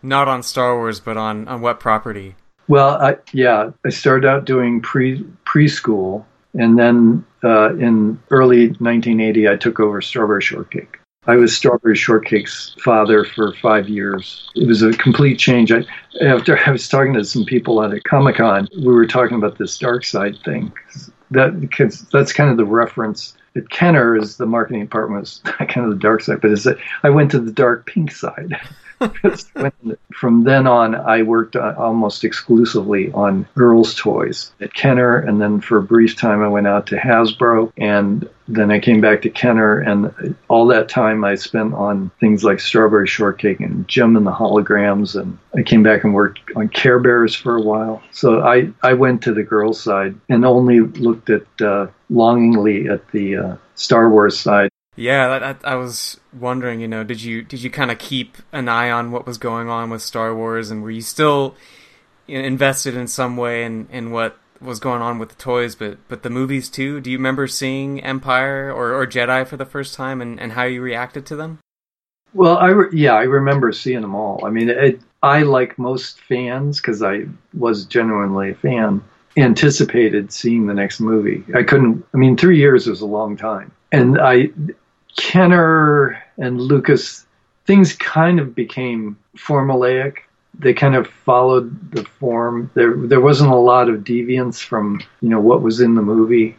not on Star Wars, but on on what property? Well, I, yeah, I started out doing pre preschool, and then uh, in early 1980, I took over Strawberry Shortcake. I was Strawberry Shortcake's father for five years. It was a complete change. I, after I was talking to some people at a Comic Con, we were talking about this dark side thing. That that's kind of the reference. At Kenner is the marketing department was kind of the dark side, but is that I went to the dark pink side. from then on, I worked uh, almost exclusively on girls' toys at Kenner, and then for a brief time, I went out to Hasbro, and then I came back to Kenner, and all that time I spent on things like Strawberry Shortcake and Jem and the Holograms, and I came back and worked on Care Bears for a while. So I, I went to the girls' side and only looked at uh, longingly at the uh, Star Wars side. Yeah, that, I, I was wondering, you know, did you did you kind of keep an eye on what was going on with Star Wars, and were you still you know, invested in some way in, in what was going on with the toys, but but the movies too? Do you remember seeing Empire or, or Jedi for the first time, and, and how you reacted to them? Well, I re- yeah, I remember seeing them all. I mean, it, I like most fans because I was genuinely a fan. Anticipated seeing the next movie. I couldn't. I mean, three years is a long time, and I Kenner and Lucas, things kind of became formulaic. They kind of followed the form. There, there wasn't a lot of deviance from you know what was in the movie.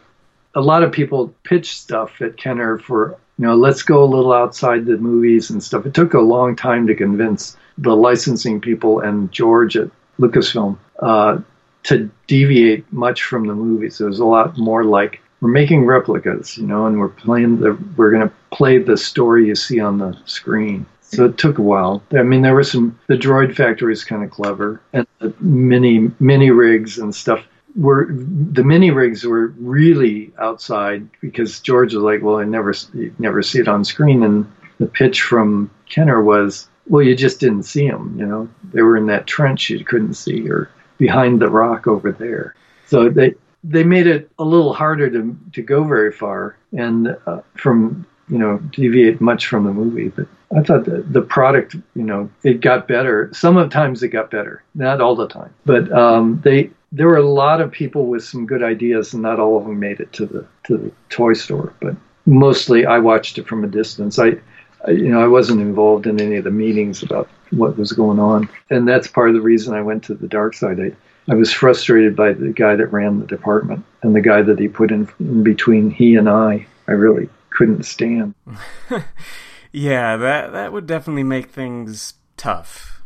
A lot of people pitched stuff at Kenner for you know let's go a little outside the movies and stuff. It took a long time to convince the licensing people and George at Lucasfilm uh, to deviate much from the movies. It was a lot more like we're making replicas, you know, and we're playing the we're going to play the story you see on the screen. So it took a while. I mean, there was some. The Droid Factory is kind of clever, and the mini mini rigs and stuff were the mini rigs were really outside because George was like, "Well, I never never see it on screen," and the pitch from Kenner was, "Well, you just didn't see them. You know, they were in that trench you couldn't see, or behind the rock over there." So they they made it a little harder to to go very far and uh, from you know deviate much from the movie. But I thought the the product you know it got better. Some of the times it got better, not all the time. But um, they there were a lot of people with some good ideas, and not all of them made it to the to the toy store. But mostly, I watched it from a distance. I you know, I wasn't involved in any of the meetings about what was going on, and that's part of the reason I went to the dark side. I, I was frustrated by the guy that ran the department and the guy that he put in, in between he and I. I really couldn't stand. yeah, that that would definitely make things tough.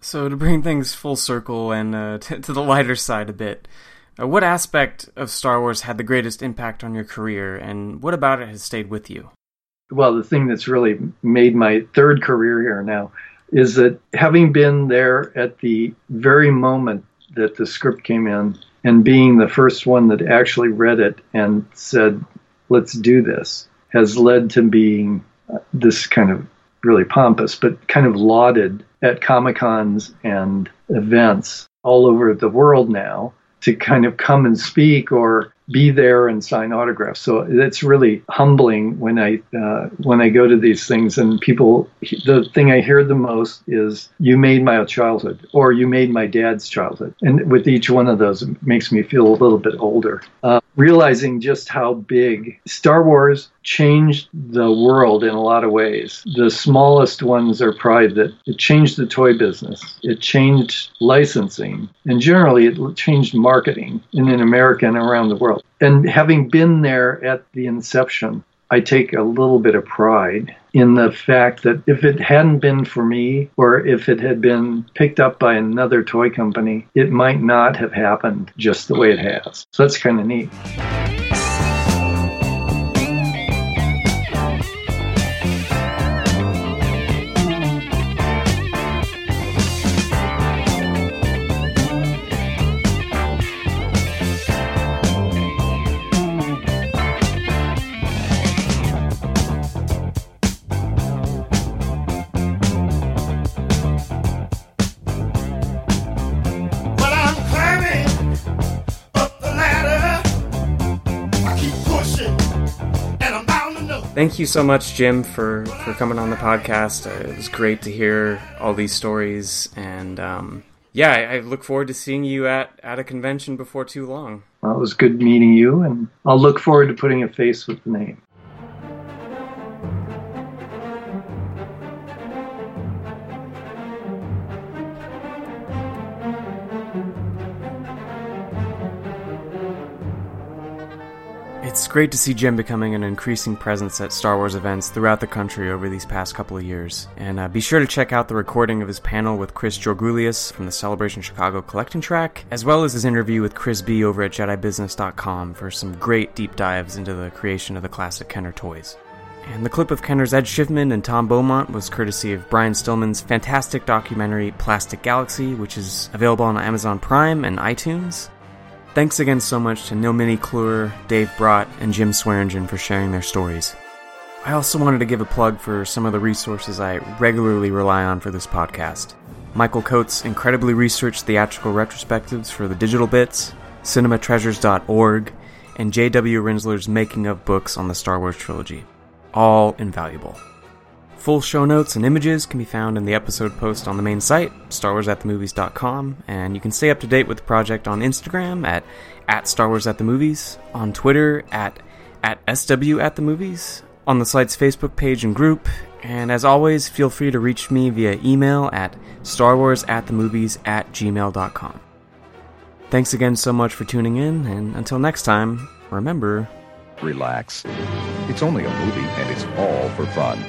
So to bring things full circle and uh, t- to the lighter side a bit, uh, what aspect of Star Wars had the greatest impact on your career, and what about it has stayed with you? Well, the thing that's really made my third career here now is that having been there at the very moment that the script came in and being the first one that actually read it and said, let's do this, has led to being uh, this kind of really pompous, but kind of lauded at Comic Cons and events all over the world now to kind of come and speak or be there and sign autographs. So it's really humbling when I uh, when I go to these things and people. The thing I hear the most is "You made my childhood" or "You made my dad's childhood," and with each one of those, it makes me feel a little bit older. Uh, realizing just how big Star Wars changed the world in a lot of ways. The smallest ones are probably that it changed the toy business, it changed licensing, and generally it changed marketing in, in America and around the world. And having been there at the inception, I take a little bit of pride in the fact that if it hadn't been for me, or if it had been picked up by another toy company, it might not have happened just the way it has. So that's kind of neat. Thank you so much, Jim, for, for coming on the podcast. Uh, it was great to hear all these stories, and um, yeah, I, I, look forward to seeing you at, at a convention before too long. Well, it was good meeting you, and I'll look forward to putting a face with the name. It's great to see Jim becoming an increasing presence at Star Wars events throughout the country over these past couple of years. And uh, be sure to check out the recording of his panel with Chris Georgoulias from the Celebration Chicago collecting track, as well as his interview with Chris B over at JediBusiness.com for some great deep dives into the creation of the classic Kenner toys. And the clip of Kenner's Ed Schiffman and Tom Beaumont was courtesy of Brian Stillman's fantastic documentary Plastic Galaxy, which is available on Amazon Prime and iTunes. Thanks again so much to Nilmini Klure, Dave Brott, and Jim Swearingen for sharing their stories. I also wanted to give a plug for some of the resources I regularly rely on for this podcast. Michael Coate's incredibly researched theatrical retrospectives for the digital bits, cinematreasures.org, and J.W. Rinzler's making of books on the Star Wars trilogy. All invaluable. Full show notes and images can be found in the episode post on the main site, starwarsatthemovies.com, and you can stay up to date with the project on Instagram at, at Star Wars at the Movies, on Twitter at, at SW at the Movies, on the site's Facebook page and group, and as always, feel free to reach me via email at starwarsatthemovies at gmail.com. Thanks again so much for tuning in, and until next time, remember... Relax. It's only a movie, and it's all for fun.